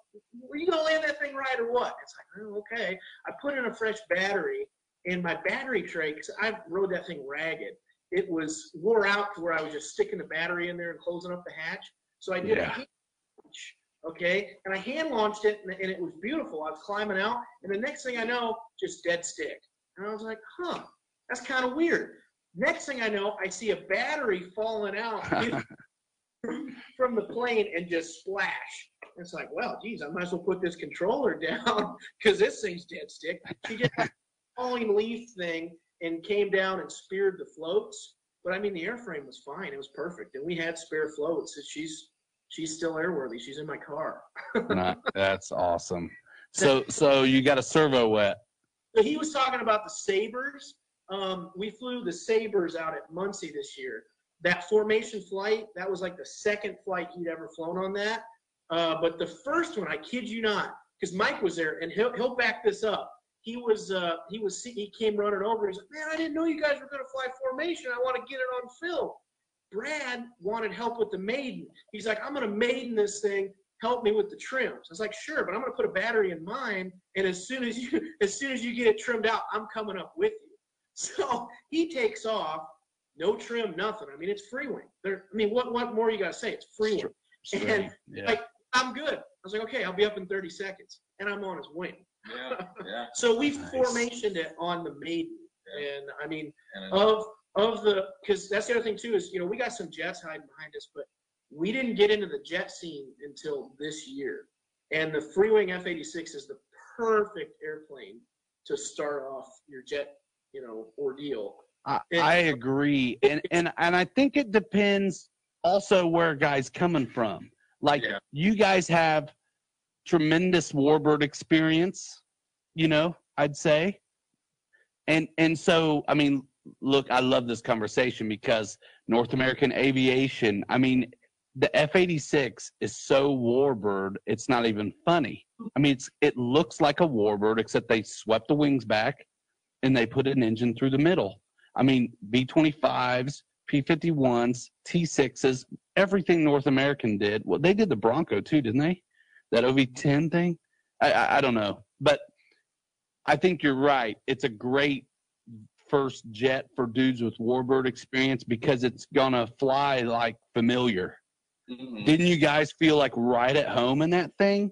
were you gonna land that thing right or what? It's like, oh, okay. I put in a fresh battery in my battery tray because I rode that thing ragged. It was wore out to where I was just sticking the battery in there and closing up the hatch. So I did a Yeah. hand launch, okay, and I hand launched it, and, and it was beautiful. I was climbing out, and the next thing I know, just dead stick. And I was like, huh, that's kind of weird. Next thing I know, I see a battery falling out from the plane and just splash. It's like, well, geez, I might as well put this controller down because this thing's dead stick. She did a falling leaf thing and came down and speared the floats. But I mean, the airframe was fine. It was perfect, and we had spare floats. So she's she's still airworthy. She's in my car. Nah, that's awesome. So so you got a servo wet. So he was talking about the Sabres. Um, we flew the Sabres out at Muncie this year. That formation flight, that was like the second flight he'd ever flown on that. Uh, but the first one, I kid you not, because Mike was there, and he'll he'll back this up. He was uh, he was he came running over. He's like, man, I didn't know you guys were going to fly formation. I want to get it on film. Brad wanted help with the maiden. He's like, I'm going to maiden this thing. Help me with the trims. I was like, sure, but I'm going to put a battery in mine, and as soon as you as soon as you get it trimmed out, I'm coming up with you. So he takes off, no trim, nothing. I mean, it's Freewing. There, I mean, what what more you got to say? It's Freewing. And yeah. like, I'm good. I was like, okay, I'll be up in 30 seconds, and I'm on his wing. Yeah, yeah. So we Nice. formationed it on the maiden, and I mean, And of of the because that's the other thing too is you know we got some jets hiding behind us, but we didn't get into the jet scene until this year, and the Freewing F86 is the perfect airplane to start off your jet you know ordeal. I, And- I agree, and and and I think it depends also where guys coming from. Like Yeah. you guys have tremendous warbird experience, you know. I'd say, and and so I mean, look, I love this conversation because North American aviation. I mean, the F eighty six is so warbird, it's not even funny. I mean, it's it looks like a warbird except they swept the wings back, and they put an engine through the middle. I mean, B 25s, P 51s, T 6s, everything North American did. Well, they did the Bronco too, didn't they? That OV 10 thing? I, I, I don't know. But I think you're right. It's a great first jet for dudes with Warbird experience because it's to fly like familiar. Mhm. Didn't you guys feel like right at home in that thing?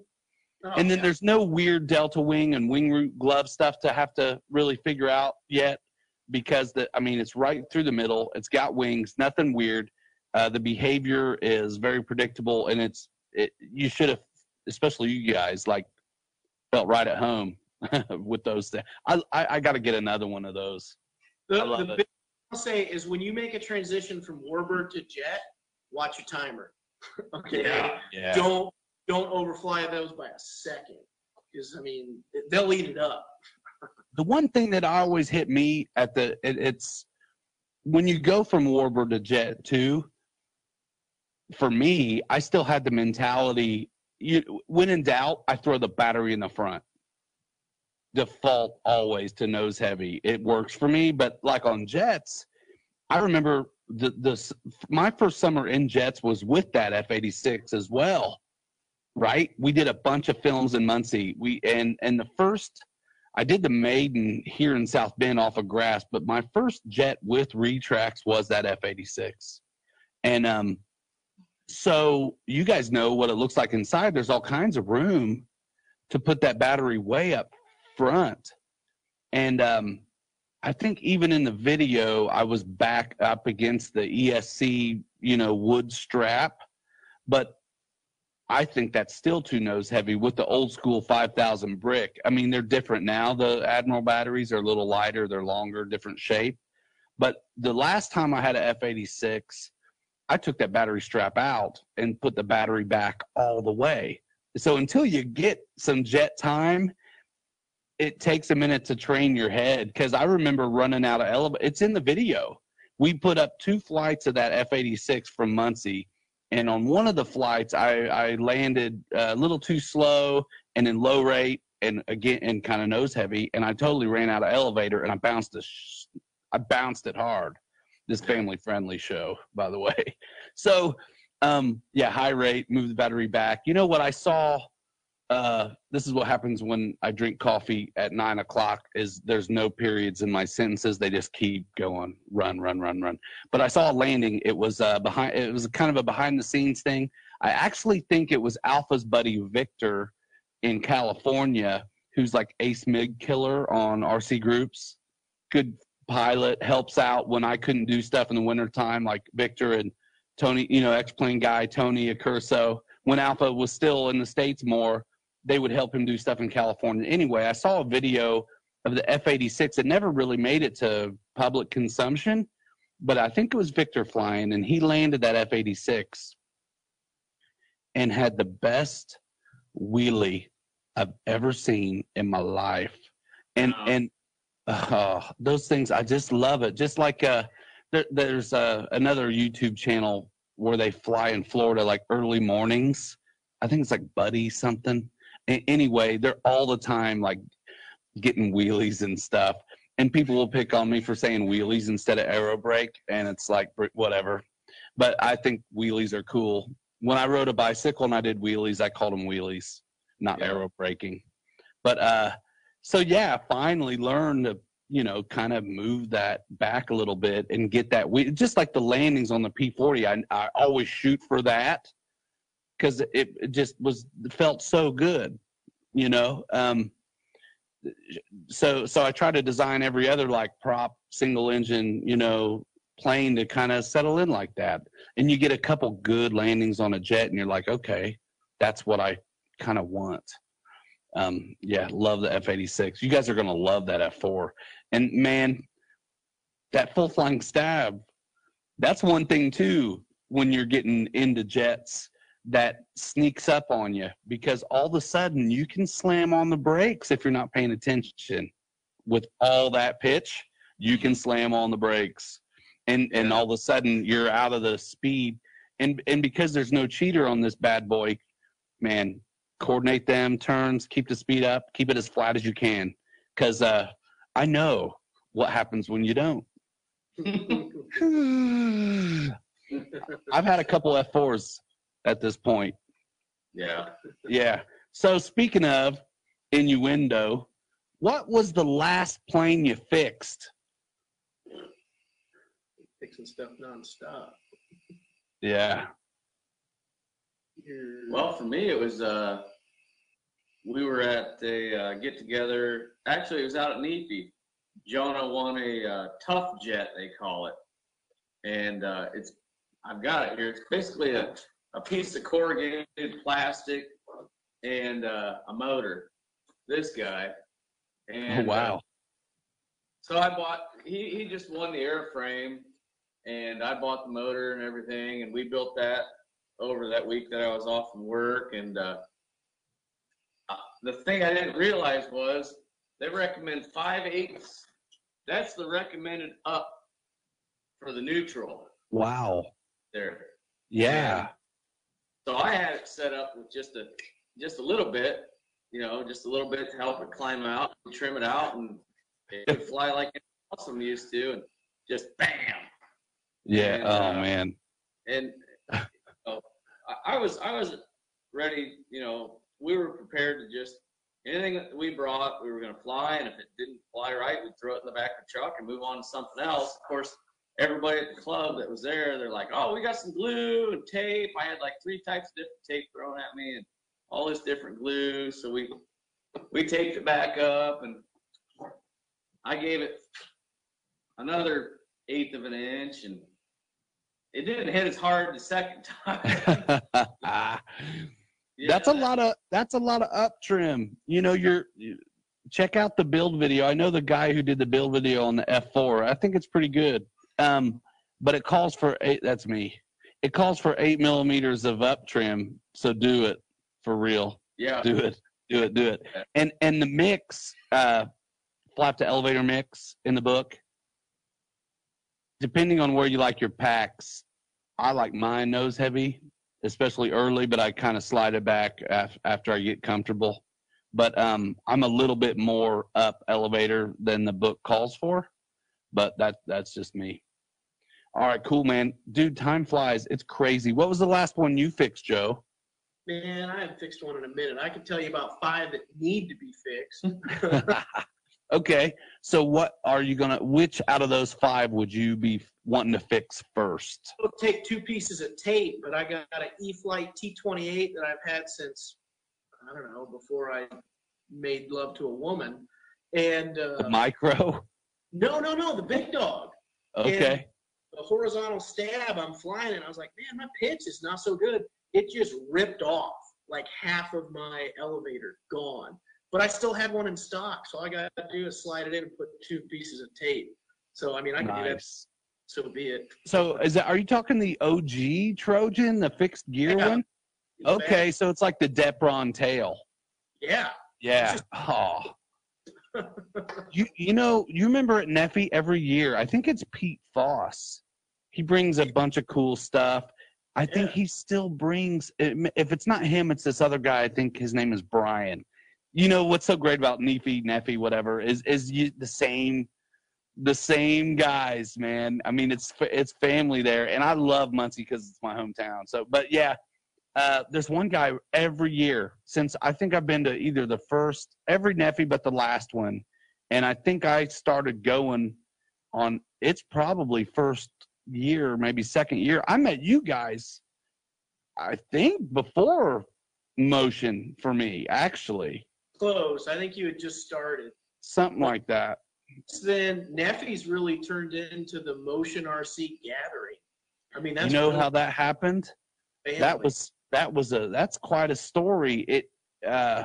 Oh, and then yeah. there's no weird delta wing and wing root glove stuff to have to really figure out yet because the i mean it's right through the middle it's got wings nothing weird uh, the behavior is very predictable and it's it, you should have especially you guys like felt right at home with those things i i, I got to get another one of those The, I love the it. big thing I'll say is when you make a transition from warbird to jet, watch your timer. okay. Yeah. yeah Don't don't overfly those by a second because I mean they'll eat it up. the one thing that always hit me at the it, it's when you go from warbird to jet 2 for me i still had the mentality you, when in doubt i throw the battery in the front. Default always to nose heavy. It works for me but like on jets i remember the the my first summer in jets was with that f86 as well right we did a bunch of films in muncie we and and the first I did the maiden here in South Bend off of grass, but my first jet with retracts was that F eighty six. And um so you guys know what it looks like inside. There's all kinds of room to put that battery way up front. And um I think even in the video I was back up against the ESC, you know, wood strap. But I think that's still too nose heavy with the old school 5000 brick. I mean, they're different now. The Admiral batteries are a little lighter, they're longer, different shape. But the last time I had a F86, I took that battery strap out and put the battery back all the way. So until you get some jet time, it takes a minute to train your head because I remember running out of elevator. It's in the video. We put up two flights of that F86 from Muncie and on one of the flights I, I landed a little too slow and in low rate and again and kind of nose heavy and i totally ran out of elevator and i bounced it sh- i bounced it hard. This family friendly show by the way. So um yeah high rate move the battery back. You know what i saw uh this is what happens when i drink coffee at nine o'clock is there's no periods in my sentences they just keep going run run run run but I saw a landing. It was uh, behind. It was kind of a behind the scenes thing. I actually think it was Alpha's buddy Victor in California, who's like ace mig killer on RC groups. Good pilot, helps out when I couldn't do stuff in the wintertime, like Victor and Tony, you know, X Plane guy Tony Accurso. When Alpha was still in the states more, they would help him do stuff in California. Anyway, I saw a video of the F86. It never really made it to public consumption but I think it was Victor flying, and he landed that F eighty six and had the best wheelie I've ever seen in my life. And Wow. and uh, those things, I just love it. Just like uh, there, there's uh, another YouTube channel where they fly in Florida like early mornings. I think it's like Buddy something. Anyway, they're all the time like getting wheelies and stuff. And people will pick on me for saying wheelies instead of aero brake, and it's like whatever. But I think wheelies are cool. When I rode a bicycle and I did wheelies, I called them wheelies, not Yeah. aero braking. But uh, so yeah, finally learned to you know kind of move that back a little bit and get that wheel. Just like the landings on the P40, I I always shoot for that because it, it just was felt so good, you know. Um, so so I try to design every other like prop single engine, you know, plane to kind of settle in like that. And you get a couple good landings on a jet and you're like, okay, that's what I kind of want. Um, yeah, love the F86. You guys are gonna love that F4. And man, that full flying stab, that's one thing too when you're getting into jets that sneaks up on you because all of a sudden you can slam on the brakes if you're not paying attention. With all that pitch, you can slam on the brakes, and and all of a sudden you're out of the speed. And and because there's no cheater on this bad boy, man, coordinate them turns, keep the speed up, keep it as flat as you can, because uh, I know what happens when you don't. I've had a couple F4s at this point. Yeah. Yeah. So speaking of innuendo, what was the last plane you fixed? Fixing stuff nonstop. Yeah. Well, for me, it was, uh, we were at a uh, get together. Actually, it was out at NEFI. Jonah won a uh, tough jet, they call it. And uh, it's, I've got it here. It's basically a, a piece of corrugated plastic and uh, a motor. This guy. Oh, And, uh, wow. so I bought, he, he just won the airframe and I bought the motor and everything and we built that over that week that I was off from work. And uh, uh, the thing I didn't realize was they recommend five eighths. That's the recommended up for the neutral Wow. there. Yeah. So I had it set up with just a just a little bit, you know, just a little bit to help it climb out, and trim it out, and it would fly like it I'm used to, and just bam. Yeah. And, Oh uh, man. And so I, I was I was ready, you know, we were prepared to just anything that we brought, we were gonna fly, and if it didn't fly right, we'd throw it in the back of the truck and move on to something else. Of course, everybody at the club that was there, they're like, "Oh, we got some glue and tape." I had like three types of different tape thrown at me and all this different glue. So we we taped it back up, and I gave it another eighth of an inch, and it didn't hit as hard the second time. that's a lot of that's a lot of up trim. You know, you're you, check out the build video. I know the guy who did the build video on the F4. I think it's pretty good. Um, but it calls for eight. That's me. It calls for eight millimeters of up trim. So do it for real. Yeah. Do it. Do it. Do it. And and the mix, uh, flap to elevator mix in the book. Depending on where you like your packs, I like mine nose heavy, especially early, but I kind of slide it back af- after I get comfortable. But um, I'm a little bit more up elevator than the book calls for, but that that's just me. All right, cool, man. Dude, time flies. It's crazy. What was the last one you fixed, Joe? Man, I haven't fixed one in a minute. I can tell you about five that need to be fixed. okay, so what are you gonna? Which out of those five would you be wanting to fix first? It'll take two pieces of tape, but I got an E-flite T28 that I've had since I don't know before I made love to a woman. And uh, The micro. no, no, no, the big dog. Okay. The horizontal stab, I'm flying, and I was like, man, my pitch is not so good. It just ripped off like half of my elevator gone. But I still had one in stock, so all I got to do is slide it in and put two pieces of tape. So I mean, I can do that Nice. so be it. So is that? Are you talking the OG Trojan, the fixed gear Yeah. one? It's Okay, so it's like the Depron tail. Yeah. Yeah. just- Oh. You you know you remember at NEFI every year? I think it's Pete Foss. He brings a bunch of cool stuff. I think Yeah. he still brings. If it's not him, it's this other guy. I think his name is Brian. You know what's so great about NEFI, NEFI, whatever is is you the same, the same guys, man. I mean, it's it's family there, and I love Muncie because it's my hometown. So, but yeah, uh, there's one guy every year since I think I've been to either the first every NEFI but the last one, and I think I started going on. It's probably first year, maybe second year. I met you guys, I think before motion for me actually, Close. I think you had just started. something like that. Then NEFI's really turned into the motion RC gathering. I mean, that's you know how that happened? family. that was that was a that's quite a story. It uh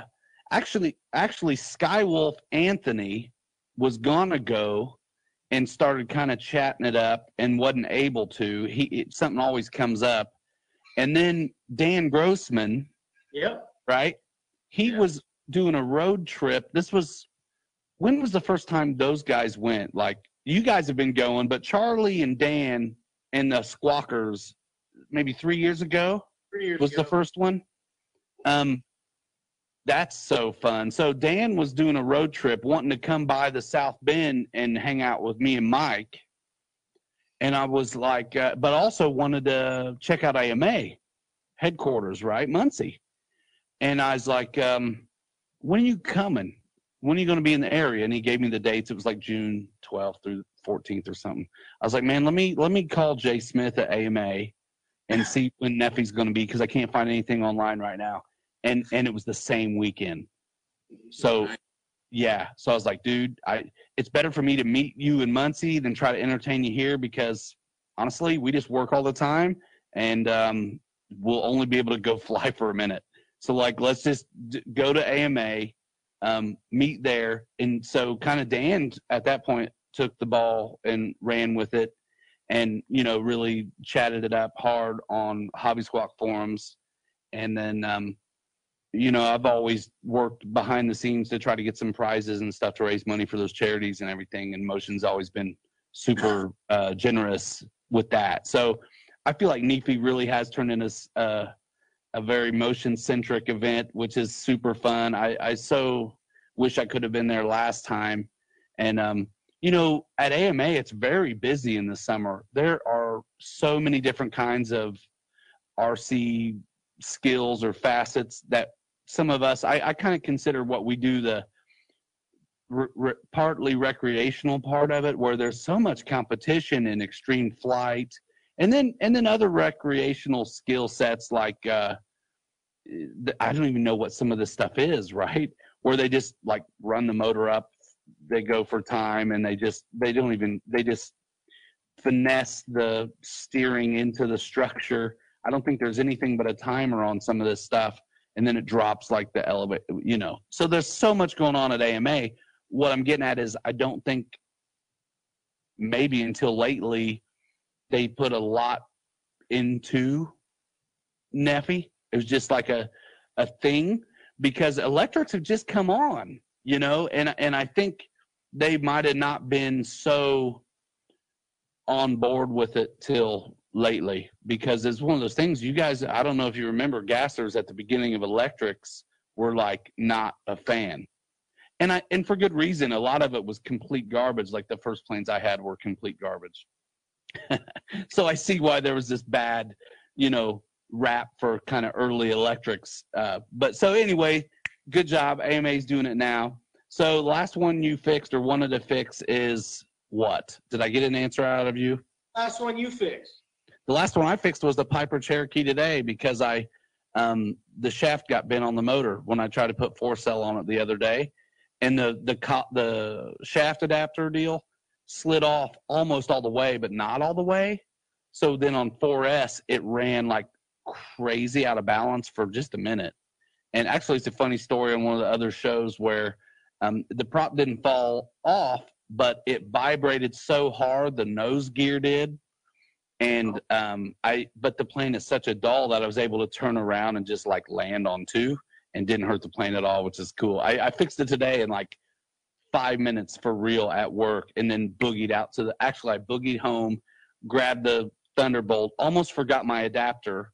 actually actually skywolf anthony was gonna go and started kind of chatting it up and wasn't able to. He it, something always comes up. And then dan grossman Yep. right? He was doing a road trip. This was when was the first time those guys went? Like you guys have been going but charlie and dan and the squawkers maybe three years ago Three years was ago. the first one. Um, that's so fun. So Dan was doing a road trip, wanting to come by the South Bend and hang out with me and Mike. And I was like, uh, but also wanted to check out AMA headquarters, right, Muncie. And I was like, um, when are you coming? When are you going to be in the area? And he gave me the dates. It was like June 12th through 14th or something. I was like, man, let me let me call Jay Smith at AMA and see when NEFI's going to be because I can't find anything online right now. And and it was the same weekend. So yeah, so I was like, dude, I it's better for me to meet you in Muncie than try to entertain you here because honestly, we just work all the time and um, we'll only be able to go fly for a minute. So like, let's just d- go to AMA, um, meet there, and so kind of Dan at that point took the ball and ran with it and you know really chatted it up hard on hobby squawk forums. And then um you know i've always worked behind the scenes to try to get some prizes and stuff to raise money for those charities and everything and motion's always been super uh generous with that. So i feel like NEFI really has turned into uh, a very motion centric event which is super fun. I i so wish i could have been there last time. And um you know, at AMA, it's very busy in the summer. There are so many different kinds of RC skills or facets that some of us, I, I kind of consider what we do the re, re, partly recreational part of it, where there's so much competition in extreme flight, and then and then other recreational skill sets like uh, I don't even know what some of this stuff is, right? Where they just like run the motor up they go for time and they just they don't even they just finesse the steering into the structure. I don't think there's anything but a timer on some of this stuff and then it drops like the elevator you know. So there's so much going on at ama what i'm getting at is i don't think maybe until lately they put a lot into NEFI. It was just like a a thing because electrics have just come on you know and and i think they might have not been so on board with it till lately because it's one of those things you guys i don't know if you remember gassers at the beginning of electrics were like not a fan. And i and for good reason a lot of it was complete garbage like the first planes i had were complete garbage. So i see why there was this bad you know rap for kind of early electrics uh but so anyway good job ama's doing it now so last one you fixed or wanted to fix is what? Did I get an answer out of you? Last one you fixed. The last one I fixed was the Piper Cherokee today because I um, the shaft got bent on the motor when I tried to put four cell on it the other day, and the the co- the shaft adapter deal slid off almost all the way, but not all the way. So then on 4S it ran like crazy out of balance for just a minute. And actually, it's a funny story on one of the other shows where um, the prop didn't fall off but it vibrated so hard the nose gear did. And um, I, but the plane is such a doll that I was able to turn around and just like land on two and didn't hurt the plane at all, which is cool. I, I fixed it today in like five minutes for real at work and then boogied out to the, actually I boogied home, grabbed the Thunderbolt, almost forgot my adapter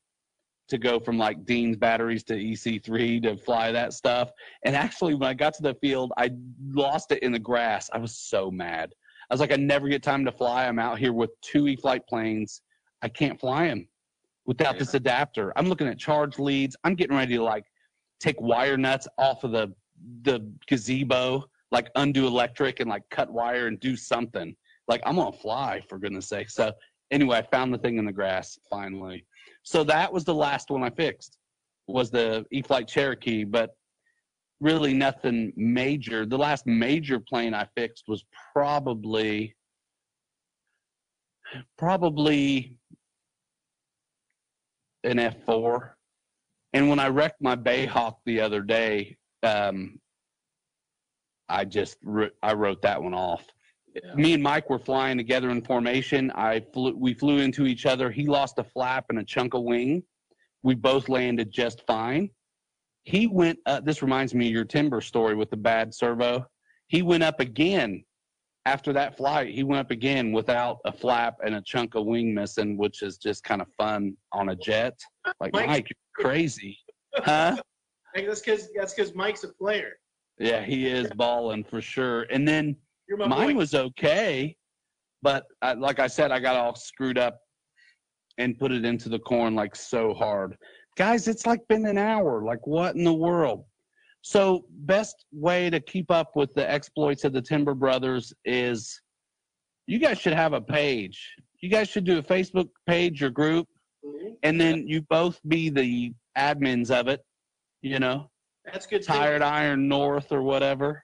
to go from like Dean's batteries to EC3 to fly that stuff. And actually, when I got to the field, I lost it in the grass. I was so mad. I was like, I never get time to fly. I'm out here with two E-flite planes. I can't fly them without this adapter. I'm looking at charge leads. I'm getting ready to like take wire nuts off of the the gazebo, like undo electric and like cut wire and do something. Like I'm gonna fly for goodness sake. So anyway, I found the thing in the grass finally. So that was the last one I fixed was the E-flite Cherokee, but really nothing major. The last major plane I fixed was probably probably an F4. And when I wrecked my Bayhawk the other day, um, I just I wrote that one off Yeah. me and Mike were flying together in formation. I flew, we flew into each other. He lost a flap and a chunk of wing. We both landed just fine. He went. Uh, this reminds me of your timber story with the bad servo. He went up again after that flight. He went up again without a flap and a chunk of wing missing, which is just kind of fun on a jet. Like Mike- Mike, you're crazy, huh? Hey, that's because that's because Mike's a player. Yeah, he is balling for sure. And then You're my mine boy. was okay, but I, like I said, I got all screwed up and put it into the corn like so hard. Guys, it's like been an hour. Like what in the world? So best way to keep up with the exploits of the Timber Brothers is you guys should have a page. You guys should do a Facebook page or group, Mhm. and then you both be the admins of it. You know, That's good. Tired Iron North or whatever.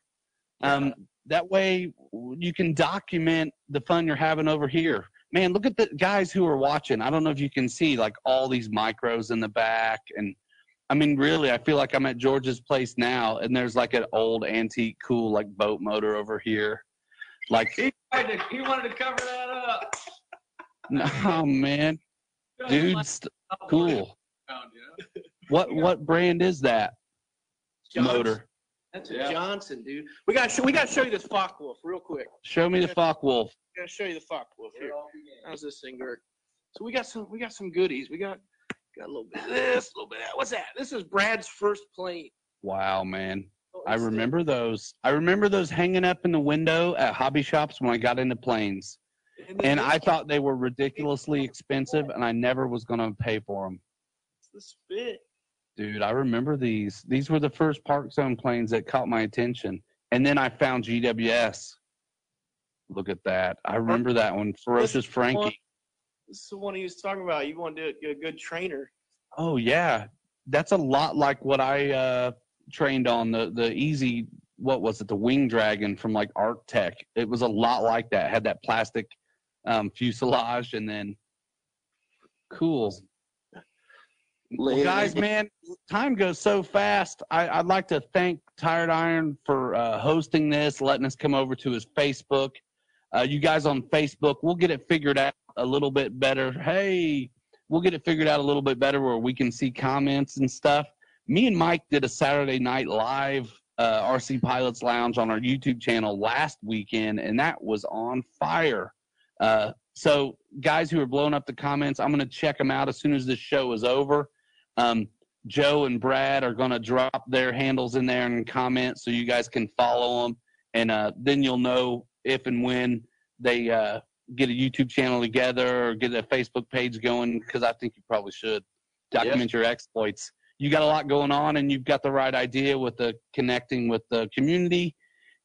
Um, that way you can document the fun you're having over here. Man, look at the guys who are watching. I don't know if you can see like all these micros in the back. And I mean, really, I feel like I'm at George's place now and there's like an old antique, cool, like boat motor over here. Like, He wanted to, he wanted to cover that up. oh man, dude, st- cool. What, what brand is that Johnson. motor? That's Yeah. a Johnson, dude. We got to we got to show you this Focke-Wulf real quick. Show me the Focke-Wulf. We got to show you the Focke Wolf here. How's this thing work? So we got some we got some goodies. We got got a little bit of this, a little bit of that. What's that? This is Brad's first plane. Wow, man. Oh, I it's the- remember those. I remember those hanging up in the window at hobby shops when I got into planes. and And I thought they were ridiculously expensive and I never was going to pay for them. is the spit. Dude, I remember these. These were the first ParkZone planes that caught my attention. And then I found GWS. Look at that. I remember that one. Ferocious Frankie. This is the one he was talking about. You want to do a, good trainer. Oh, yeah. That's a lot like what I uh, trained on the, the easy, what was it, the Wing Dragon from like Art-Tech. It was a lot like that. Had that plastic um, fuselage and then cool. Well, guys, man, time goes so fast. I, I'd like to thank Tired Iron for uh, hosting this, letting us come over to his Facebook. Uh, you guys on Facebook, we'll get it figured out a little bit better. Hey, we'll get it figured out a little bit better where we can see comments and stuff. Me and Mike did a Saturday night live uh, RC Pilots Lounge on our YouTube channel last weekend, and that was on fire. Uh, so, guys who are blowing up the comments, I'm going to check them out as soon as this show is over. Um, Joe and Brad are going to drop their handles in there and comment so you guys can follow them. And uh, then you'll know if and when they uh, get a YouTube channel together or get a Facebook page going, because I think you probably should document your exploits. You got a lot going on, and you've got the right idea with the connecting with the community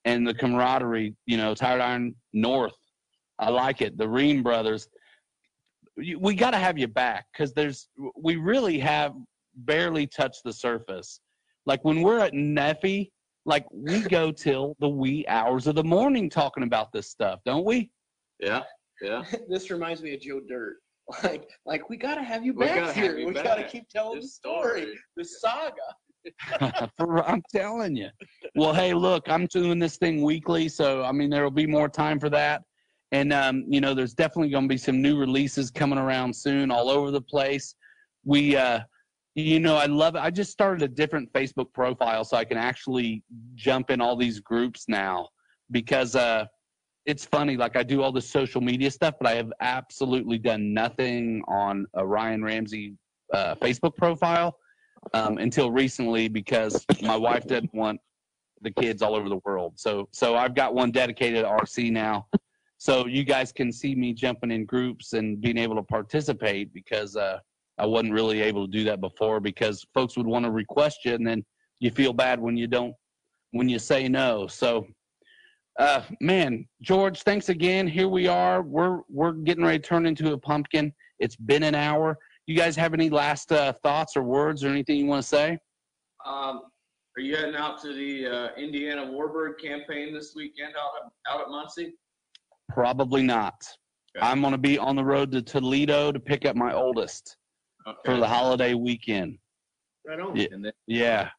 and the camaraderie. You know, Tired Iron North. I like it. The Ream brothers we got to have you back because there's we really have barely touched the surface. Like when we're at NEFI, like we go till the wee hours of the morning talking about this stuff, don't we? Yeah, yeah. this reminds me of Joe Dirt. Like, like we gotta have you We back gotta here. you we gotta keep telling This the story, story. the saga. For- I'm telling you. Well, hey, look, I'm doing this thing weekly, so I mean there will be more time for that. And um, you know, there's definitely going to be some new releases coming around soon, all over the place. We, uh, you know, I love it. I just started a different Facebook profile so I can actually jump in all these groups now because uh, it's funny. Like I do all the social media stuff, but I have absolutely done nothing on a Ryan Ramsey uh, Facebook profile um, until recently because my wife didn't want the kids all over the world. So so I've got one dedicated RC now. So you guys can see me jumping in groups and being able to participate because uh, I wasn't really able to do that before because folks would want to request you and then you feel bad when you don't when you say no. So uh, man, George, thanks again. Here we are. We're we're getting ready to turn into a pumpkin. It's been an hour. You guys have any last uh, thoughts or words or anything you want to say? Um, are you heading out to the uh, Indiana Warbird campaign this weekend out at, out at Muncie? Probably not. Okay. I'm going to be on the road to Toledo to pick up my oldest for the holiday weekend. Right on. Yeah. Then, Yeah.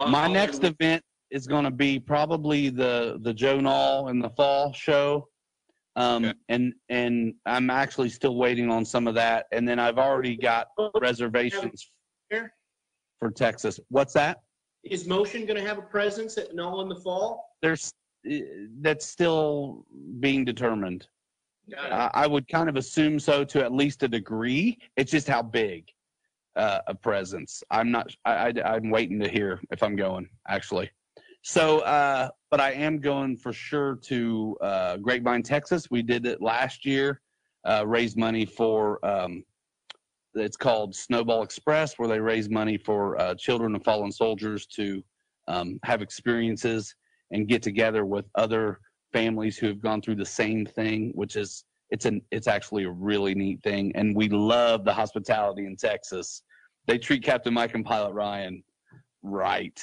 uh, My I'll- next event is going to be probably the the Joe Nall in the fall show. Um, Okay. and and I'm actually still waiting on some of that. And then I've already got reservations Here? for Texas. What's that? Is Motion going to have a presence at Nall in the fall? There's that's still being determined. It. I would kind of assume so to at least a degree. It's just how big uh, a presence. I'm not. I, I I'm waiting to hear if I'm going actually. So, uh, but I am going for sure to uh, Grapevine, Texas. We did it last year. Uh, raise money for. Um, it's called Snowball Express, where they raise money for uh, children of fallen soldiers to um, have experiences and get together with other families who have gone through the same thing, which is it's an it's actually a really neat thing, and we love the hospitality in Texas. They treat Captain Mike and Pilot Ryan right.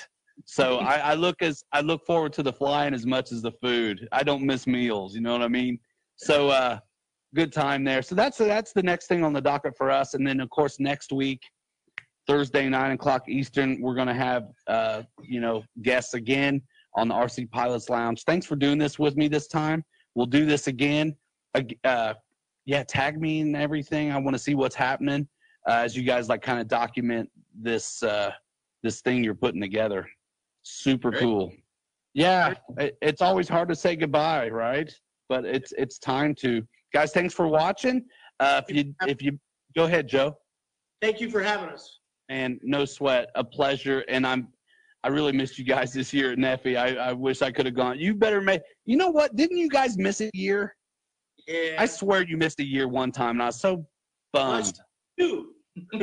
So I, I look as I look forward to the flying as much as the food. I don't miss meals. You know what I mean? So uh, good time there. So that's that's the next thing on the docket for us, and then of course next week. Thursday, nine o'clock Eastern, we're to have, uh, you know, guests again on the RC Pilots Lounge. Thanks for doing this with me this time. We'll do this again. Uh, yeah, tag me and everything. I want to see what's happening uh, as you guys like kind of document this uh, this thing you're putting together. Super Great. cool. Yeah, it, it's always hard to say goodbye, right? But it's it's time to guys. Thanks for watching. Uh, if you if you go ahead, Joe Thank you for having us. and no sweat, a pleasure. And I'm, I really missed you guys this year at NEFI. I, I wish I could have gone. You better make. You know what? Didn't you guys miss a year? Yeah. I swear you missed a year one time, and I was so bummed. you.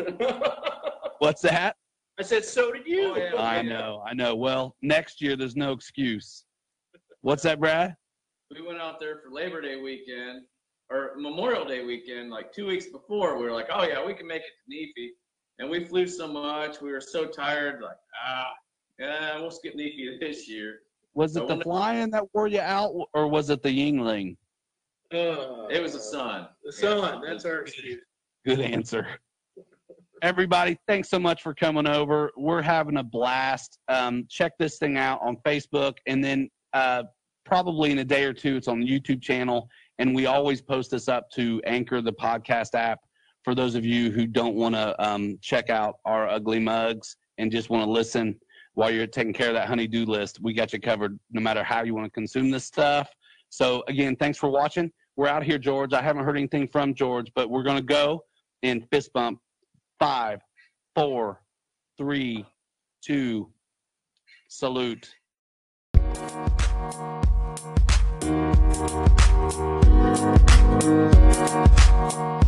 What's that? I said, so did you. Oh, yeah. I know, I know. Well, next year there's no excuse. What's that, Brad? we went out there for Labor Day weekend or Memorial Day weekend, like two weeks before. We were like, oh yeah, we can make it to NEFI. And we flew so much, we were so tired, like, ah, yeah, we'll skip NEFI this year. Was I it the flying that wore you out, or was it the Yuengling? Uh, It was the sun. The sun. That's our excuse. Good answer. Everybody, thanks so much for coming over. We're having a blast. Um, check this thing out on Facebook, and then uh, probably in a day or two, it's on the YouTube channel. And we always post this up to Anchor, the podcast app, for those of you who don't want to um, check out our ugly mugs and just want to listen while you're taking care of that honey-do list. We got you covered no matter how you want to consume this stuff. So, again, thanks for watching. We're out here, George. I haven't heard anything from George, but we're to go and fist bump. Five, four, three, two, salute. Thank